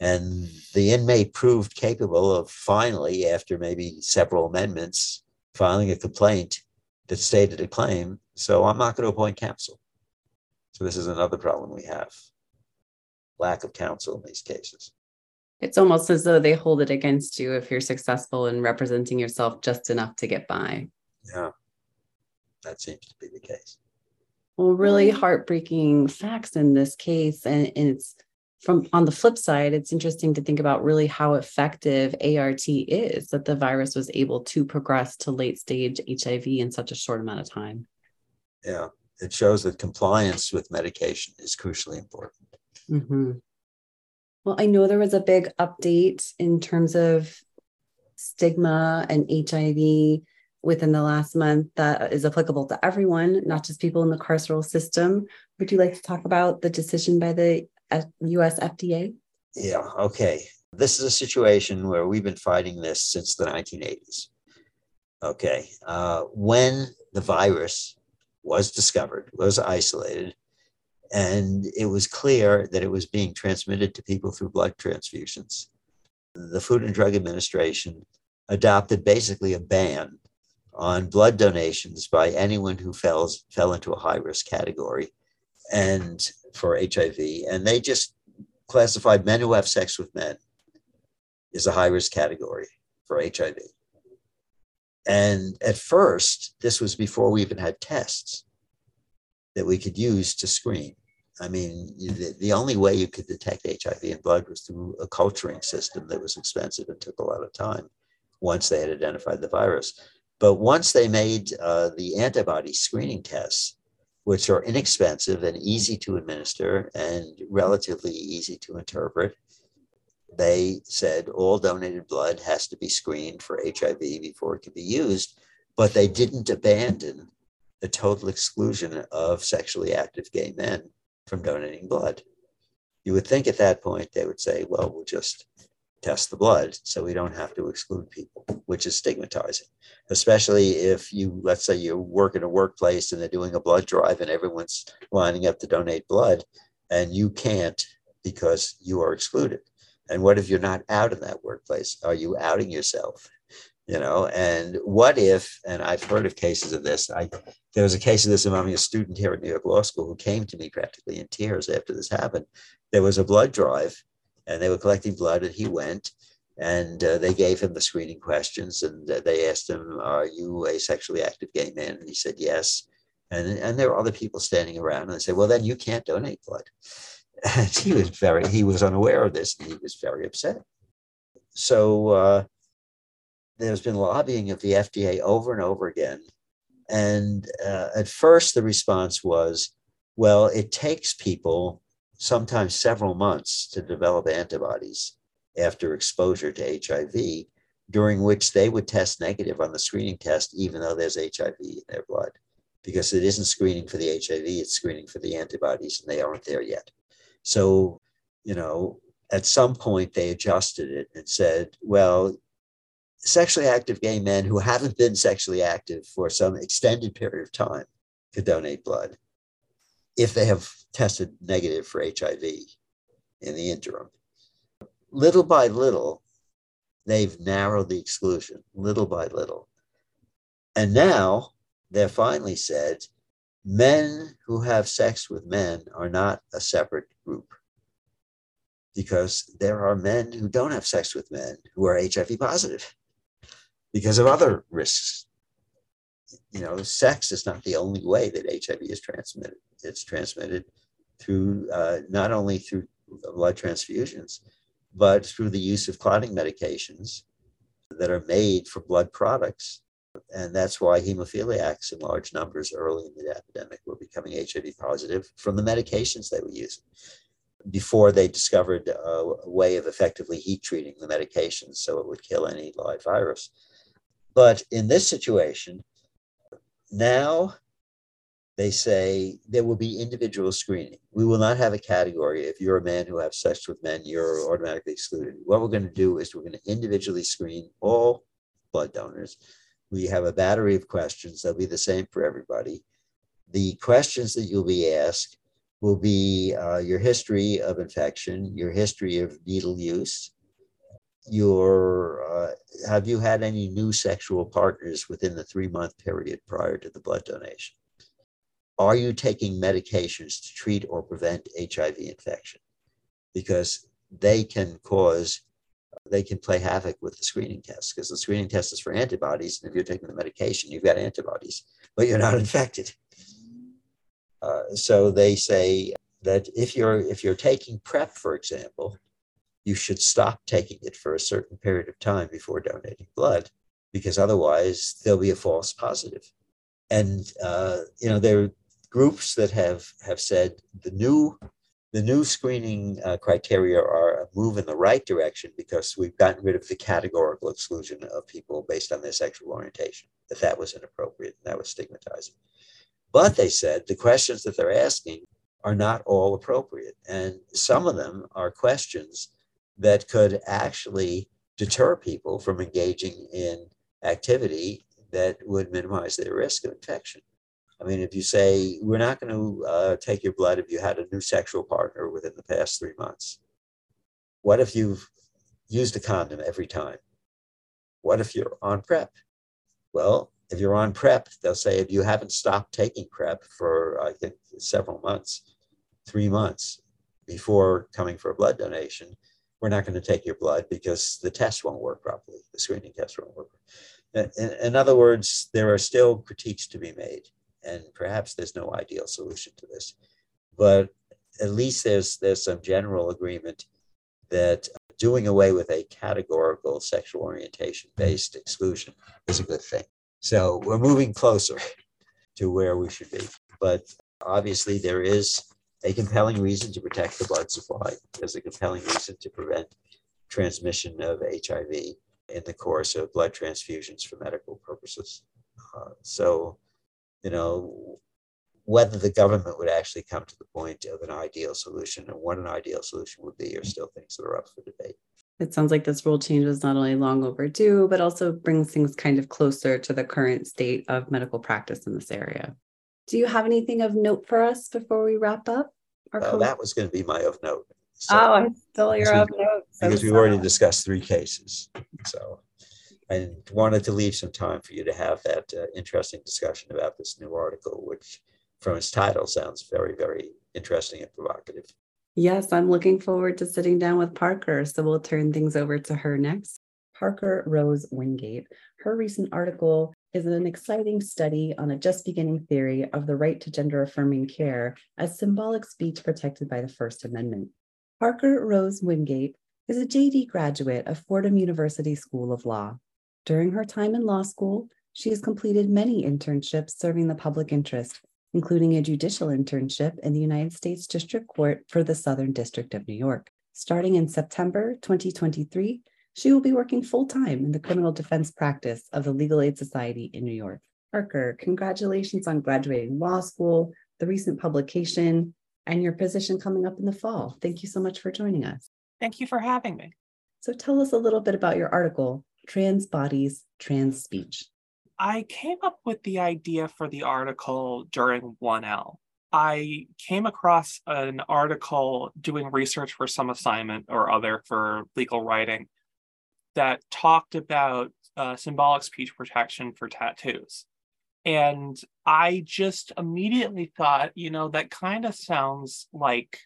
And the inmate proved capable of finally, after maybe several amendments, filing a complaint that stated a claim. So I'm not going to appoint counsel. So this is another problem we have lack of counsel in these cases. It's almost as though they hold it against you if you're successful in representing yourself just enough to get by. Yeah, that seems to be the case well, really heartbreaking facts in this case. And, and it's from on the flip side, it's interesting to think about really how effective ART is that the virus was able to progress to late stage HIV in such a short amount of time. Yeah, it shows that compliance with medication is crucially important. Mm-hmm. Well, I know there was a big update in terms of stigma and HIV within the last month that is applicable to everyone, not just people in the carceral system. Would you like to talk about the decision by the US uh, FDA? Yeah, okay. This is a situation where we've been fighting this since the 1980s. Okay. Uh, when the virus was discovered, was isolated, and it was clear that it was being transmitted to people through blood transfusions, the Food and Drug Administration adopted basically a ban on blood donations by anyone who fell, fell into a high risk category and for HIV. And they just classified men who have sex with men as a high risk category for HIV. And at first, this was before we even had tests that we could use to screen. I mean, the, the only way you could detect HIV in blood was through a culturing system that was expensive and took a lot of time once they had identified the virus. But once they made uh, the antibody screening tests, which are inexpensive and easy to administer and relatively easy to interpret, they said all donated blood has to be screened for HIV before it can be used. But they didn't abandon the total exclusion of sexually active gay men from donating blood. You would think at that point they would say, well, we'll just test the blood so we don't have to exclude people, which is stigmatizing, especially if you, let's say you work in a workplace and they're doing a blood drive and everyone's lining up to donate blood and you can't because you are excluded. And what if you're not out in that workplace? Are you outing yourself? You know, and what if, and I've heard of cases of this. I there was a case of this involving a student here at New York Law School who came to me practically in tears after this happened. There was a blood drive and they were collecting blood and he went and uh, they gave him the screening questions and they asked him are you a sexually active gay man? And he said yes. And, and there were other people standing around and they said well then you can't donate blood. And he was very he was unaware of this and he was very upset. So uh, there's been lobbying of the fda over and over again and uh, at first the response was well it takes people sometimes several months to develop antibodies after exposure to HIV, during which they would test negative on the screening test, even though there's HIV in their blood, because it isn't screening for the HIV, it's screening for the antibodies, and they aren't there yet. So, you know, at some point they adjusted it and said, well, sexually active gay men who haven't been sexually active for some extended period of time could donate blood if they have tested negative for HIV in the interim little by little, they've narrowed the exclusion, little by little. And now they're finally said men who have sex with men are not a separate group because there are men who don't have sex with men who are HIV positive because of other risks. You know, sex is not the only way that HIV is transmitted. It's transmitted through uh, not only through blood transfusions, but through the use of clotting medications that are made for blood products. And that's why hemophiliacs in large numbers early in the epidemic were becoming HIV positive from the medications they were using before they discovered a way of effectively heat treating the medications so it would kill any live virus. But in this situation, now they say there will be individual screening. We will not have a category. If you're a man who has sex with men, you're automatically excluded. What we're going to do is we're going to individually screen all blood donors. We have a battery of questions. They'll be the same for everybody. The questions that you'll be asked will be uh, your history of infection, your history of needle use, your uh, have you had any new sexual partners within the three month period prior to the blood donation? Are you taking medications to treat or prevent HIV infection? Because they can cause, they can play havoc with the screening test because the screening test is for antibodies. And if you're taking the medication, you've got antibodies, but you're not infected. Uh, so they say that if you're if you're taking PrEP, for example, you should stop taking it for a certain period of time before donating blood, because otherwise there'll be a false positive. And uh, you know there groups that have have said the new the new screening uh, criteria are a move in the right direction because we've gotten rid of the categorical exclusion of people based on their sexual orientation. That that was inappropriate and that was stigmatizing. But they said the questions that they're asking are not all appropriate, and some of them are questions that could actually deter people from engaging in activity that would minimize their risk of infection. I mean, if you say, we're not going to uh, take your blood if you had a new sexual partner within the past three months, what if you've used a condom every time? What if you're on PrEP? Well, if you're on PrEP, they'll say if you haven't stopped taking PrEP for, I think, several months, three months before coming for a blood donation, we're not going to take your blood because the test won't work properly. The screening test won't work. In, in other words, there are still critiques to be made and perhaps there's no ideal solution to this, but at least there's there's some general agreement that doing away with a categorical sexual orientation based exclusion is a good thing. So we're moving closer to where we should be. But obviously, there is a compelling reason to protect the blood supply. There's a compelling reason to prevent transmission of HIV in the course of blood transfusions for medical purposes. Uh, so you know, whether the government would actually come to the point of an ideal solution and what an ideal solution would be are still things that are up for debate. It sounds like this rule change was not only long overdue, but also brings things kind of closer to the current state of medical practice in this area. Do you have anything of note for us before we wrap up? Uh, that was going to be my of note. So, oh, I stole your of note. Because we've already discussed three cases. So I wanted to leave some time for you to have that uh, interesting discussion about this new article, which from its title sounds very, very interesting and provocative. Yes, I'm looking forward to sitting down with Parker. So we'll turn things over to her next. Parker Rose Wingate. Her recent article is an exciting study on a just beginning theory of the right to gender affirming care as symbolic speech protected by the First Amendment. Parker Rose Wingate is a JD graduate of Fordham University School of Law. During her time in law school, she has completed many internships serving the public interest, including a judicial internship in the United States District Court for the Southern District of New York. Starting in September 2023, she will be working full time in the criminal defense practice of the Legal Aid Society in New York. Parker, congratulations on graduating law school, the recent publication, and your position coming up in the fall. Thank you so much for joining us. Thank you for having me. So, tell us a little bit about your article, Trans Bodies, Trans Speech. I came up with the idea for the article during 1L. I came across an article doing research for some assignment or other for legal writing that talked about uh, symbolic speech protection for tattoos. And I just immediately thought, you know, that kind of sounds like,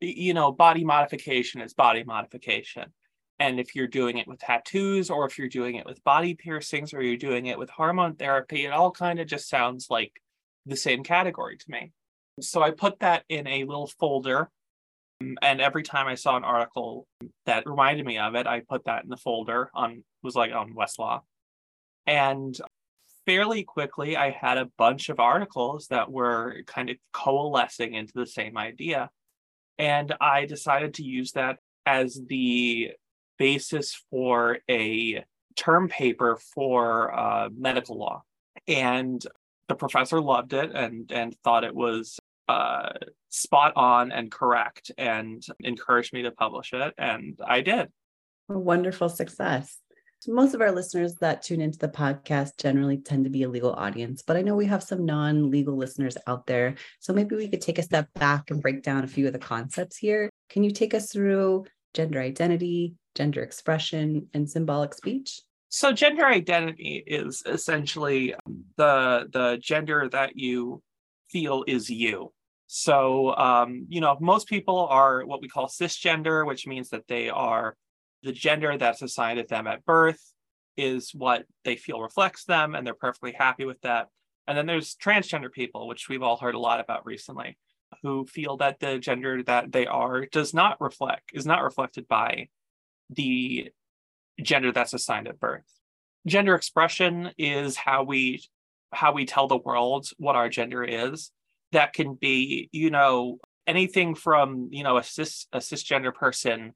you know, body modification is body modification. And if you're doing it with tattoos, or if you're doing it with body piercings, or you're doing it with hormone therapy, it all kind of just sounds like the same category to me. So I put that in a little folder mm, and every time I saw an article that reminded me of it, I put that in the folder on was like on Westlaw. And fairly quickly I had a bunch of articles that were kind of coalescing into the same idea. And I decided to use that as the basis for a term paper for uh, medical law. And the professor loved it and and thought it was uh, spot on and correct and encouraged me to publish it. And I did. A wonderful success. Most of our listeners that tune into the podcast generally tend to be a legal audience, but I know we have some non legal listeners out there. So maybe we could take a step back and break down a few of the concepts here. Can you take us through gender identity, gender expression, and symbolic speech? So gender identity is essentially the the gender that you feel is you. So, um, you know, most people are what we call cisgender, which means that they are the gender that's assigned to them at birth is what they feel reflects them, and they're perfectly happy with that. And then there's transgender people, which we've all heard a lot about recently, who feel that the gender that they are does not reflect, is not reflected by the gender that's assigned at birth. Gender expression is how we how we tell the world what our gender is that can be, you know, anything from, you know, a cis a cisgender person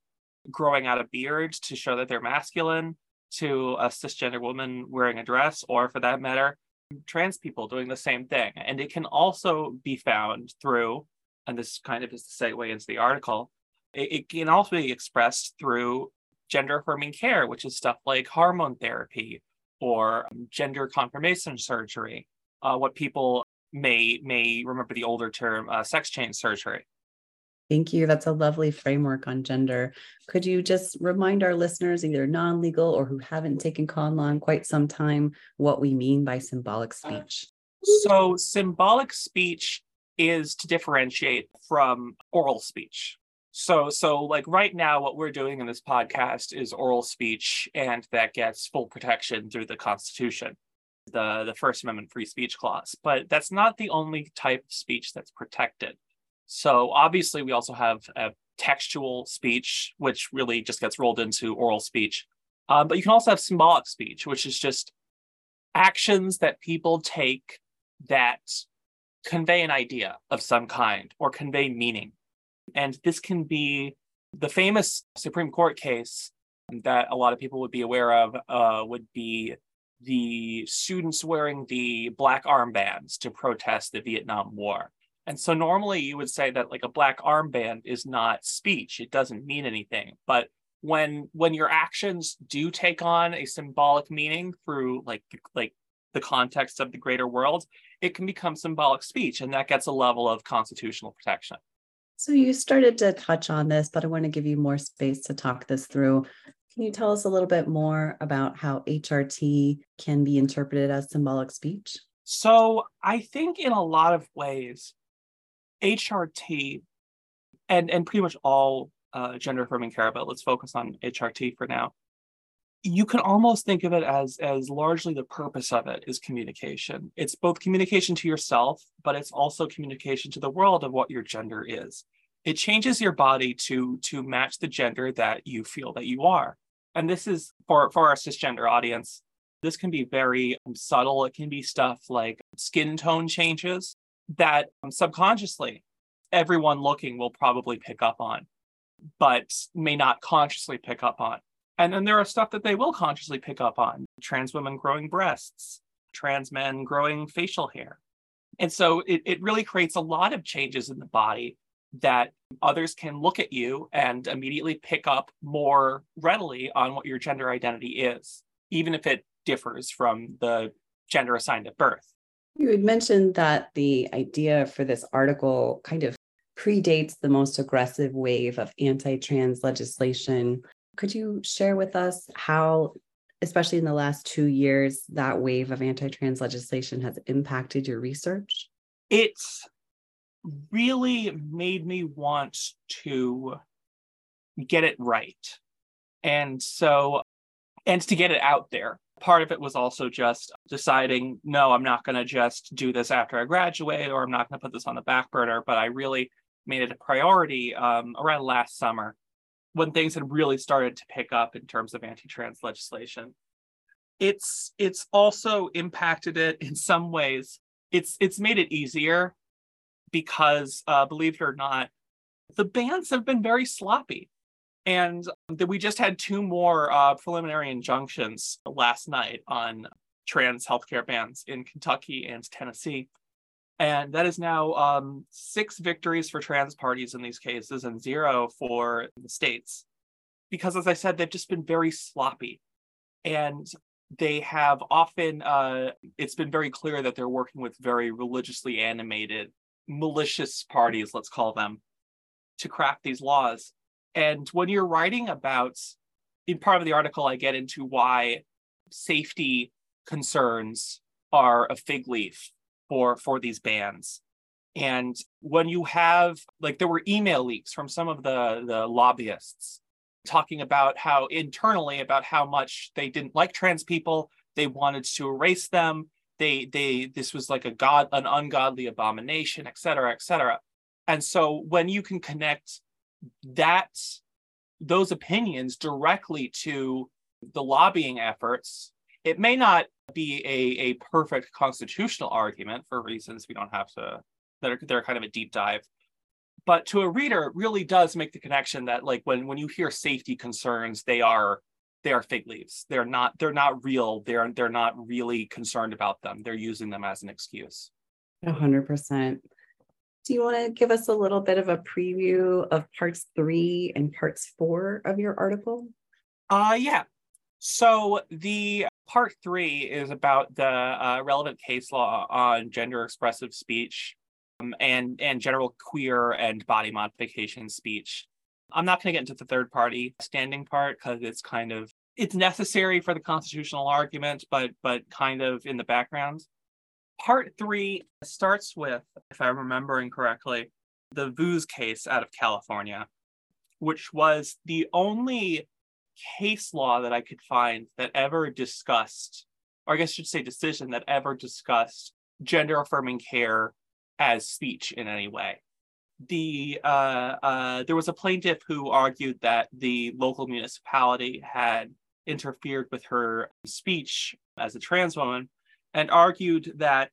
growing out a beard to show that they're masculine to a cisgender woman wearing a dress, or for that matter, trans people doing the same thing. And it can also be found through, and this kind of is the segue into the article, it, it can also be expressed through gender affirming care, which is stuff like hormone therapy or gender confirmation surgery. Uh, what people may may remember the older term uh, sex change surgery. Thank you. That's a lovely framework on gender. Could you just remind our listeners, either non legal or who haven't taken con law in quite some time, what we mean by symbolic speech? So, symbolic speech is to differentiate from oral speech. So, so like right now, what we're doing in this podcast is oral speech, and that gets full protection through the Constitution the, the First Amendment free speech clause. But that's not the only type of speech that's protected. So obviously, we also have a textual speech, which really just gets rolled into oral speech. Um, but you can also have symbolic speech, which is just actions that people take that convey an idea of some kind or convey meaning. And this can be the famous Supreme Court case that a lot of people would be aware of uh, would be the students wearing the black armbands to protest the Vietnam War. And so normally you would say that like a black armband is not speech, it doesn't mean anything. But when when your actions do take on a symbolic meaning through like like the context of the greater world, it can become symbolic speech and that gets a level of constitutional protection. So you started to touch on this, but I want to give you more space to talk this through. Can you tell us a little bit more about how HRT can be interpreted as symbolic speech? So I think in a lot of ways, HRT and and pretty much all uh, gender affirming care, but let's focus on HRT for now. You can almost think of it as as largely the purpose of it is communication. It's both communication to yourself, but it's also communication to the world of what your gender is. It changes your body to to match the gender that you feel that you are. And this is for for our cisgender audience. This can be very um, subtle. It can be stuff like skin tone changes that um, subconsciously everyone looking will probably pick up on, but may not consciously pick up on. And then there are stuff that they will consciously pick up on trans women growing breasts, trans men growing facial hair. And so it, it really creates a lot of changes in the body that others can look at you and immediately pick up more readily on what your gender identity is, even if it differs from the gender assigned at birth. You had mentioned that the idea for this article kind of predates the most aggressive wave of anti trans legislation. Could you share with us how, especially in the last two years, that wave of anti trans legislation has impacted your research? It's really made me want to get it right. And so, and to get it out there. Part of it was also just deciding, no, I'm not going to just do this after I graduate, or I'm not going to put this on the back burner. But I really made it a priority um, around last summer when things had really started to pick up in terms of anti-trans legislation. It's it's also impacted it in some ways. It's it's made it easier because uh, believe it or not, the bans have been very sloppy. And that we just had two more uh, preliminary injunctions last night on trans healthcare bans in Kentucky and Tennessee. And that is now um, six victories for trans parties in these cases and zero for the states. Because, as I said, they've just been very sloppy. And they have often, uh, it's been very clear that they're working with very religiously animated, malicious parties, let's call them, to craft these laws. And when you're writing about, in part of the article, I get into why safety concerns are a fig leaf for for these bans and when you have like there were email leaks from some of the the lobbyists talking about how internally about how much they didn't like trans people. They wanted to erase them. They they this was like a god an ungodly abomination et cetera et cetera. And so when you can connect that those opinions directly to the lobbying efforts it may not be a, a perfect constitutional argument for reasons we don't have to that are they're kind of a deep dive. But to a reader it really does make the connection that like when when you hear safety concerns they are they are fig leaves. They're not they're not real. They're they're not really concerned about them. They're using them as an excuse. 100% do you want to give us a little bit of a preview of parts three and parts four of your article? Uh yeah. So the part three is about the uh, relevant case law on gender expressive speech um, and and general queer and body modification speech. I'm not going to get into the third party standing part because it's kind of it's necessary for the constitutional argument, but but kind of in the background. Part three starts with, if I'm remembering correctly, the Vooz case out of California, which was the only case law that I could find that ever discussed, or I guess I should say decision that ever discussed gender affirming care as speech in any way. The uh, uh, there was a plaintiff who argued that the local municipality had interfered with her speech as a trans woman and argued that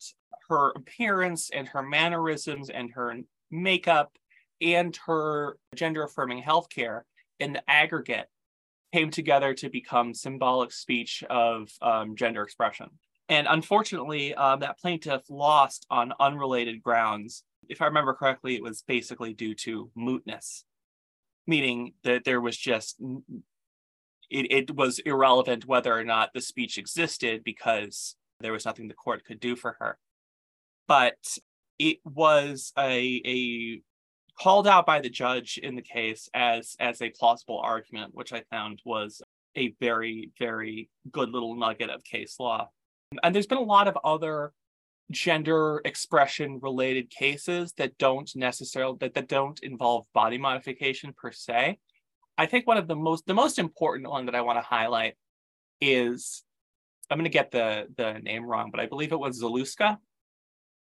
her appearance and her mannerisms and her makeup and her gender affirming healthcare in the aggregate came together to become symbolic speech of um, gender expression. And unfortunately, uh, that plaintiff lost on unrelated grounds. If I remember correctly, it was basically due to mootness, meaning that there was just, it, it was irrelevant whether or not the speech existed because there was nothing the court could do for her. But it was a, a called out by the judge in the case as as a plausible argument, which I found was a very very good little nugget of case law. And there's been a lot of other gender expression related cases that don't necessarily that, that don't involve body modification per se. I think one of the most the most important one that I want to highlight is I'm going to get the the name wrong, but I believe it was Zalewska,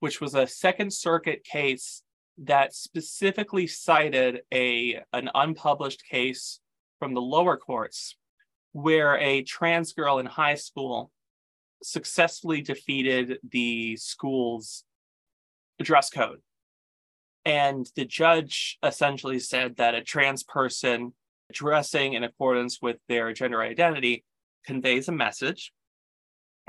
which was a Second Circuit case that specifically cited a an unpublished case from the lower courts where a trans girl in high school successfully defeated the school's dress code. And the judge essentially said that a trans person dressing in accordance with their gender identity conveys a message.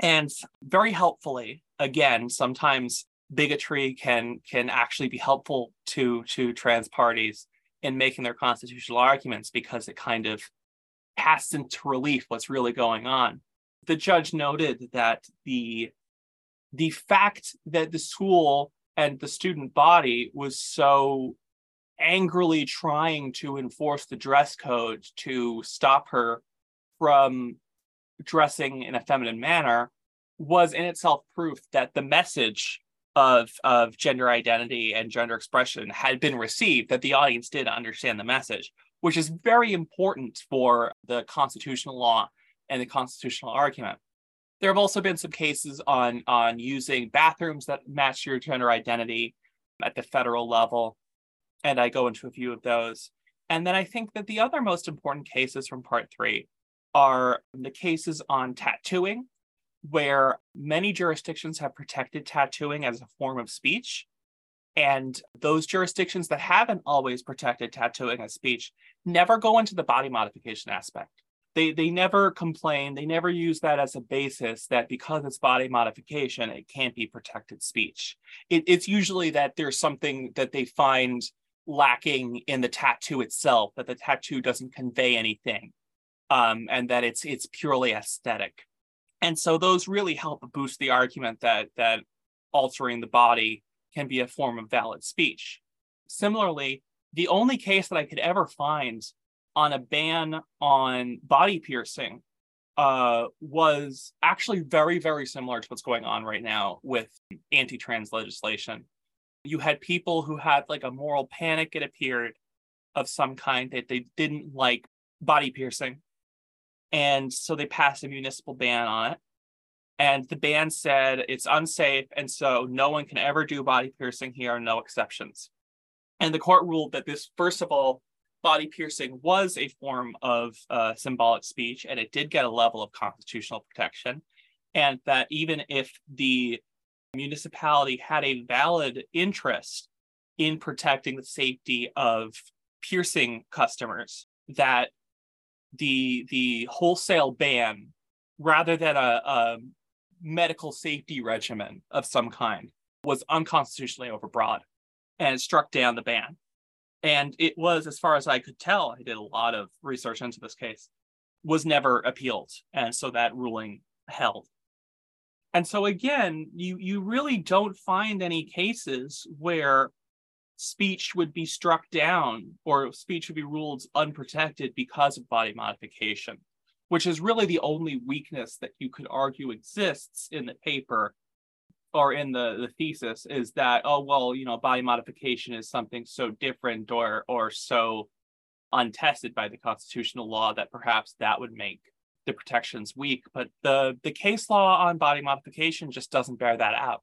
And very helpfully, again, sometimes bigotry can can actually be helpful to to trans parties in making their constitutional arguments because it kind of casts into relief what's really going on. The judge noted that the the fact that the school and the student body was so angrily trying to enforce the dress code to stop her from dressing in a feminine manner was in itself proof that the message of of gender identity and gender expression had been received that the audience did understand the message which is very important for the constitutional law and the constitutional argument. There have also been some cases on on using bathrooms that match your gender identity at the federal level and i go into a few of those. And then i think that the other most important cases from part 3 are the cases on tattooing where many jurisdictions have protected tattooing as a form of speech. And those jurisdictions that haven't always protected tattooing as speech never go into the body modification aspect. They, they never complain, they never use that as a basis that because it's body modification, it can't be protected speech. It, it's usually that there's something that they find lacking in the tattoo itself, that the tattoo doesn't convey anything, um, and that it's it's purely aesthetic and so those really help boost the argument that that altering the body can be a form of valid speech. Similarly the only case that i could ever find on a ban on body piercing uh, was actually very very similar to what's going on right now with anti-trans legislation. You had people who had like a moral panic it appeared of some kind that they didn't like body piercing and so they passed a municipal ban on it. And the ban said it's unsafe. And so no one can ever do body piercing here, no exceptions. And the court ruled that this, first of all, body piercing was a form of uh, symbolic speech and it did get a level of constitutional protection. And that even if the municipality had a valid interest in protecting the safety of piercing customers, that the the wholesale ban rather than a, a medical safety regimen of some kind was unconstitutionally overbroad and struck down the ban. And it was, as far as I could tell, I did a lot of research into this case, was never appealed. And so that ruling held. And so again, you you really don't find any cases where speech would be struck down or speech would be ruled unprotected because of body modification, which is really the only weakness that you could argue exists in the paper or in the, the thesis is that, oh, well, you know, body modification is something so different or or so untested by the constitutional law that perhaps that would make the protections weak. But the, the case law on body modification just doesn't bear that out.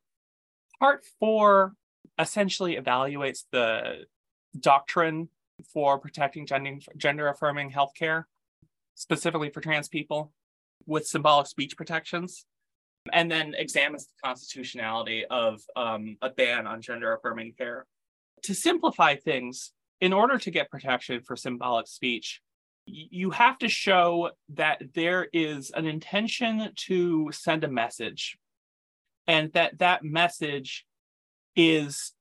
Part four essentially evaluates the doctrine for protecting gender, gender affirming healthcare, specifically for trans people, with symbolic speech protections, and then examines the constitutionality of um, a ban on gender affirming care. To simplify things, in order to get protection for symbolic speech, you have to show that there is an intention to send a message and that that message is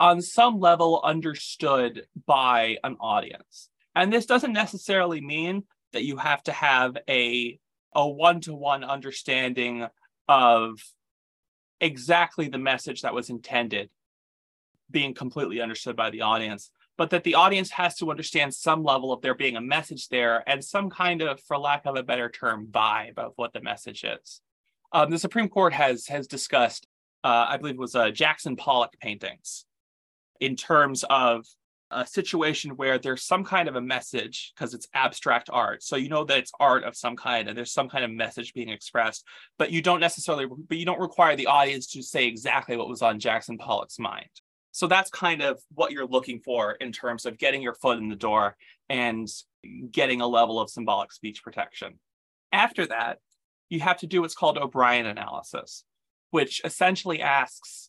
on some level understood by an audience. And this doesn't necessarily mean that you have to have a a one-to-one understanding of exactly the message that was intended being completely understood by the audience. but that the audience has to understand some level of there being a message there and some kind of, for lack of a better term, vibe of what the message is. Um, the Supreme Court has has discussed, uh, I believe it was uh, Jackson Pollock paintings, in terms of a situation where there's some kind of a message because it's abstract art. So you know that it's art of some kind and there's some kind of message being expressed, but you don't necessarily, but you don't require the audience to say exactly what was on Jackson Pollock's mind. So that's kind of what you're looking for in terms of getting your foot in the door and getting a level of symbolic speech protection. After that, you have to do what's called O'Brien analysis, which essentially asks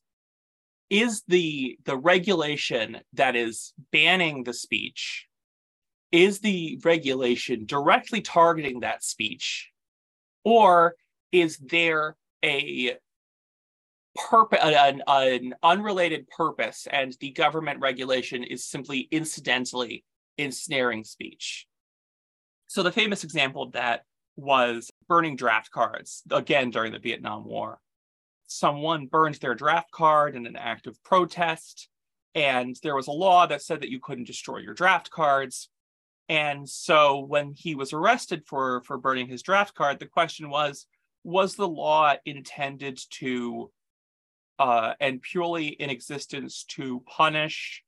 is the the regulation that is banning the speech is the regulation directly targeting that speech or is there a purpose an, an unrelated purpose and the government regulation is simply incidentally ensnaring speech? So the famous example of that was burning draft cards again during the vietnam war someone burned their draft card in an act of protest and there was a law that said that you couldn't destroy your draft cards. And so when he was arrested for for burning his draft card the question was was the law intended to uh, and purely in existence to punish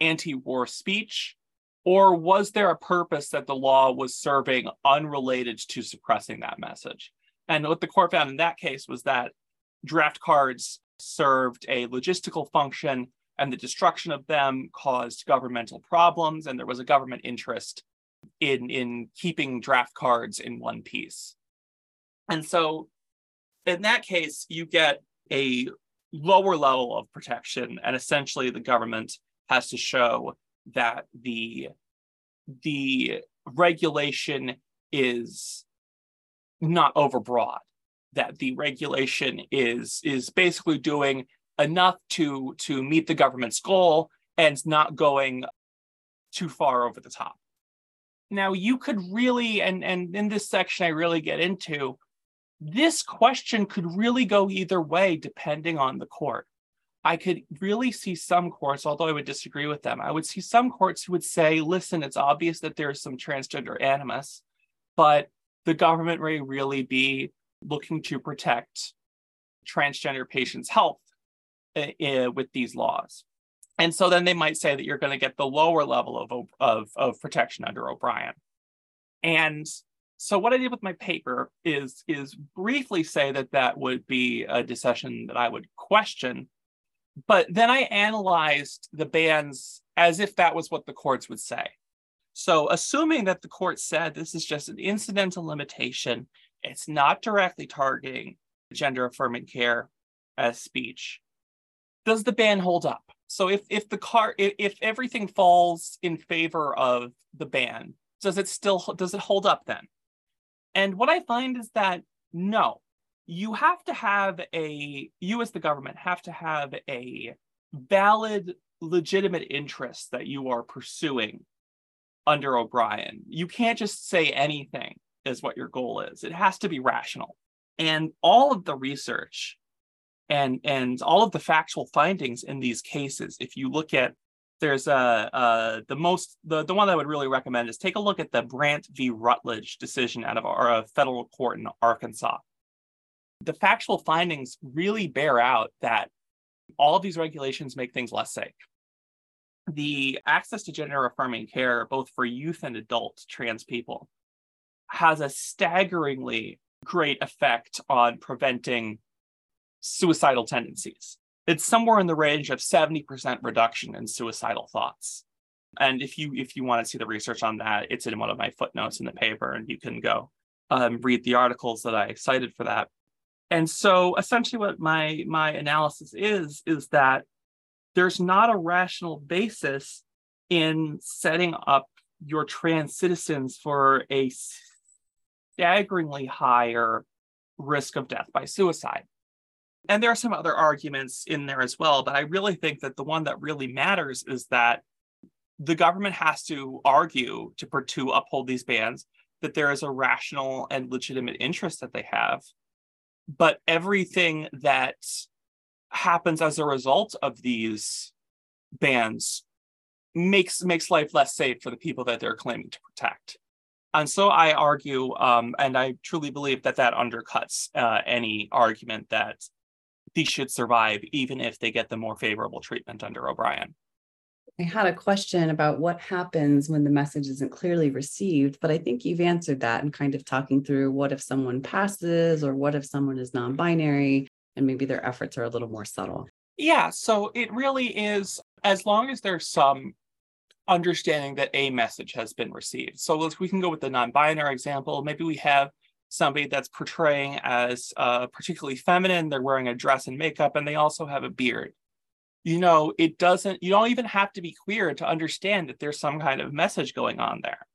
anti-war speech? Or was there a purpose that the law was serving unrelated to suppressing that message? And what the court found in that case was that draft cards served a logistical function and the destruction of them caused governmental problems and there was a government interest in in keeping draft cards in one piece. And so in that case you get a lower level of protection and essentially the government has to show that the the regulation is not overbroad that the regulation is is basically doing enough to to meet the government's goal and not going too far over the top. Now you could really and and in this section I really get into this question could really go either way depending on the court. I could really see some courts, although I would disagree with them, I would see some courts who would say, listen, it's obvious that there's some transgender animus, but the government may really be looking to protect transgender patients' health uh, with these laws. And so then they might say that you're going to get the lower level of, of, of protection under O'Brien. And so what I did with my paper is, is briefly say that that would be a decision that I would question. But then I analyzed the bans as if that was what the courts would say. So assuming that the court said this is just an incidental limitation it's not directly targeting gender affirming care as speech. Does the ban hold up? So if if the car if, if everything falls in favor of the ban, does it still does it hold up then? And what I find is that no, you have to have a you as the government have to have a valid legitimate interest that you are pursuing under O'Brien. You can't just say anything is what your goal is. It has to be rational. And all of the research and and all of the factual findings in these cases, if you look at there's a uh, the most the, the one I would really recommend is take a look at the Brandt v. Rutledge decision out of our uh, federal court in Arkansas. The factual findings really bear out that all of these regulations make things less safe. The access to gender affirming care, both for youth and adult trans people, has a staggeringly great effect on preventing suicidal tendencies. It's somewhere in the range of 70% reduction in suicidal thoughts. And if you if you want to see the research on that, it's in one of my footnotes in the paper, and you can go um, read the articles that I cited for that. And so essentially what my my analysis is is that there's not a rational basis in setting up your trans citizens for a staggeringly higher risk of death by suicide. And there are some other arguments in there as well, but I really think that the one that really matters is that the government has to argue to, to uphold these bans that there is a rational and legitimate interest that they have. But everything that happens as a result of these bans makes makes life less safe for the people that they're claiming to protect. And so I argue, um, and I truly believe that that undercuts uh, any argument that these should survive, even if they get the more favorable treatment under O'Brien. I had a question about what happens when the message isn't clearly received, but I think you've answered that and kind of talking through what if someone passes or what if someone is non binary and maybe their efforts are a little more subtle. Yeah, so it really is as long as there's some understanding that a message has been received. So let's, we can go with the non-binary example, maybe we have somebody that's portraying as uh, particularly feminine, they're wearing a dress and makeup, and they also have a beard. You know, it doesn't, you don't even have to be queer to understand that there's some kind of message going on there.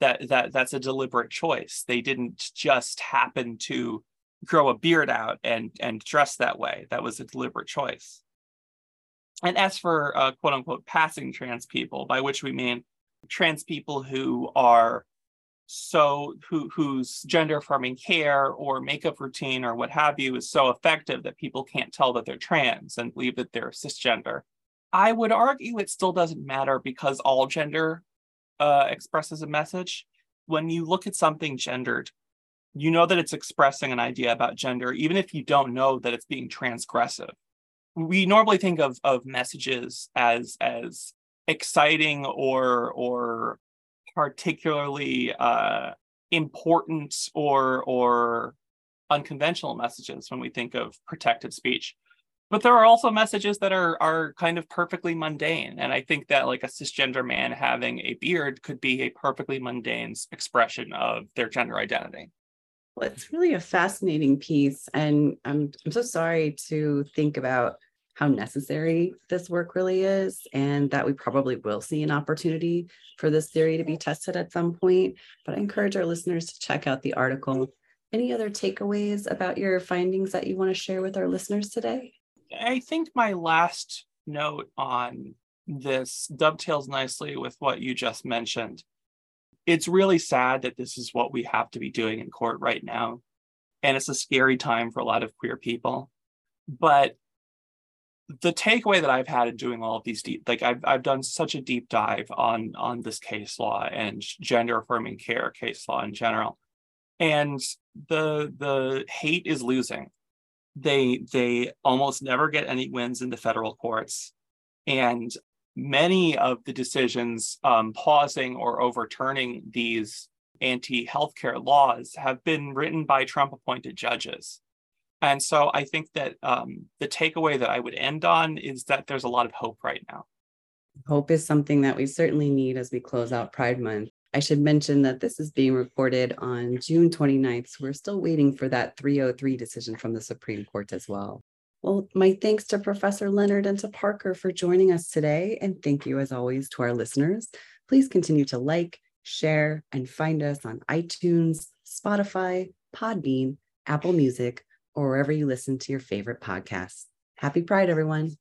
That that that's a deliberate choice. They didn't just happen to grow a beard out and and dress that way. That was a deliberate choice. And as for uh, quote unquote passing trans people, by which we mean trans people who are so who whose gender affirming care or makeup routine or what have you is so effective that people can't tell that they're trans and believe that they're cisgender. I would argue it still doesn't matter because all gender uh, expresses a message. When you look at something gendered, you know that it's expressing an idea about gender, even if you don't know that it's being transgressive. We normally think of, of messages as as exciting or or particularly uh, important or or unconventional messages when we think of protected speech but there are also messages that are are kind of perfectly mundane and i think that like a cisgender man having a beard could be a perfectly mundane expression of their gender identity well, it's really a fascinating piece. And I'm, I'm so sorry to think about how necessary this work really is, and that we probably will see an opportunity for this theory to be tested at some point. But I encourage our listeners to check out the article. Any other takeaways about your findings that you want to share with our listeners today? I think my last note on this dovetails nicely with what you just mentioned it's really sad that this is what we have to be doing in court right now. And it's a scary time for a lot of queer people. But the takeaway that I've had in doing all of these deep, like I've I've done such a deep dive on on this case law and gender affirming care case law in general. And the the hate is losing. They they almost never get any wins in the federal courts. And many of the decisions um, pausing or overturning these anti healthcare laws have been written by Trump appointed judges. And so I think that um, the takeaway that I would end on is that there's a lot of hope right now. Hope is something that we certainly need as we close out Pride Month. I should mention that this is being recorded on June 29th. So we're still waiting for that 303 decision from the Supreme Court as well. Well, my thanks to Professor Leonard and to Parker for joining us today. And thank you, as always, to our listeners. Please continue to like, share, and find us on iTunes, Spotify, Podbean, Apple Music, or wherever you listen to your favorite podcasts. Happy Pride, everyone.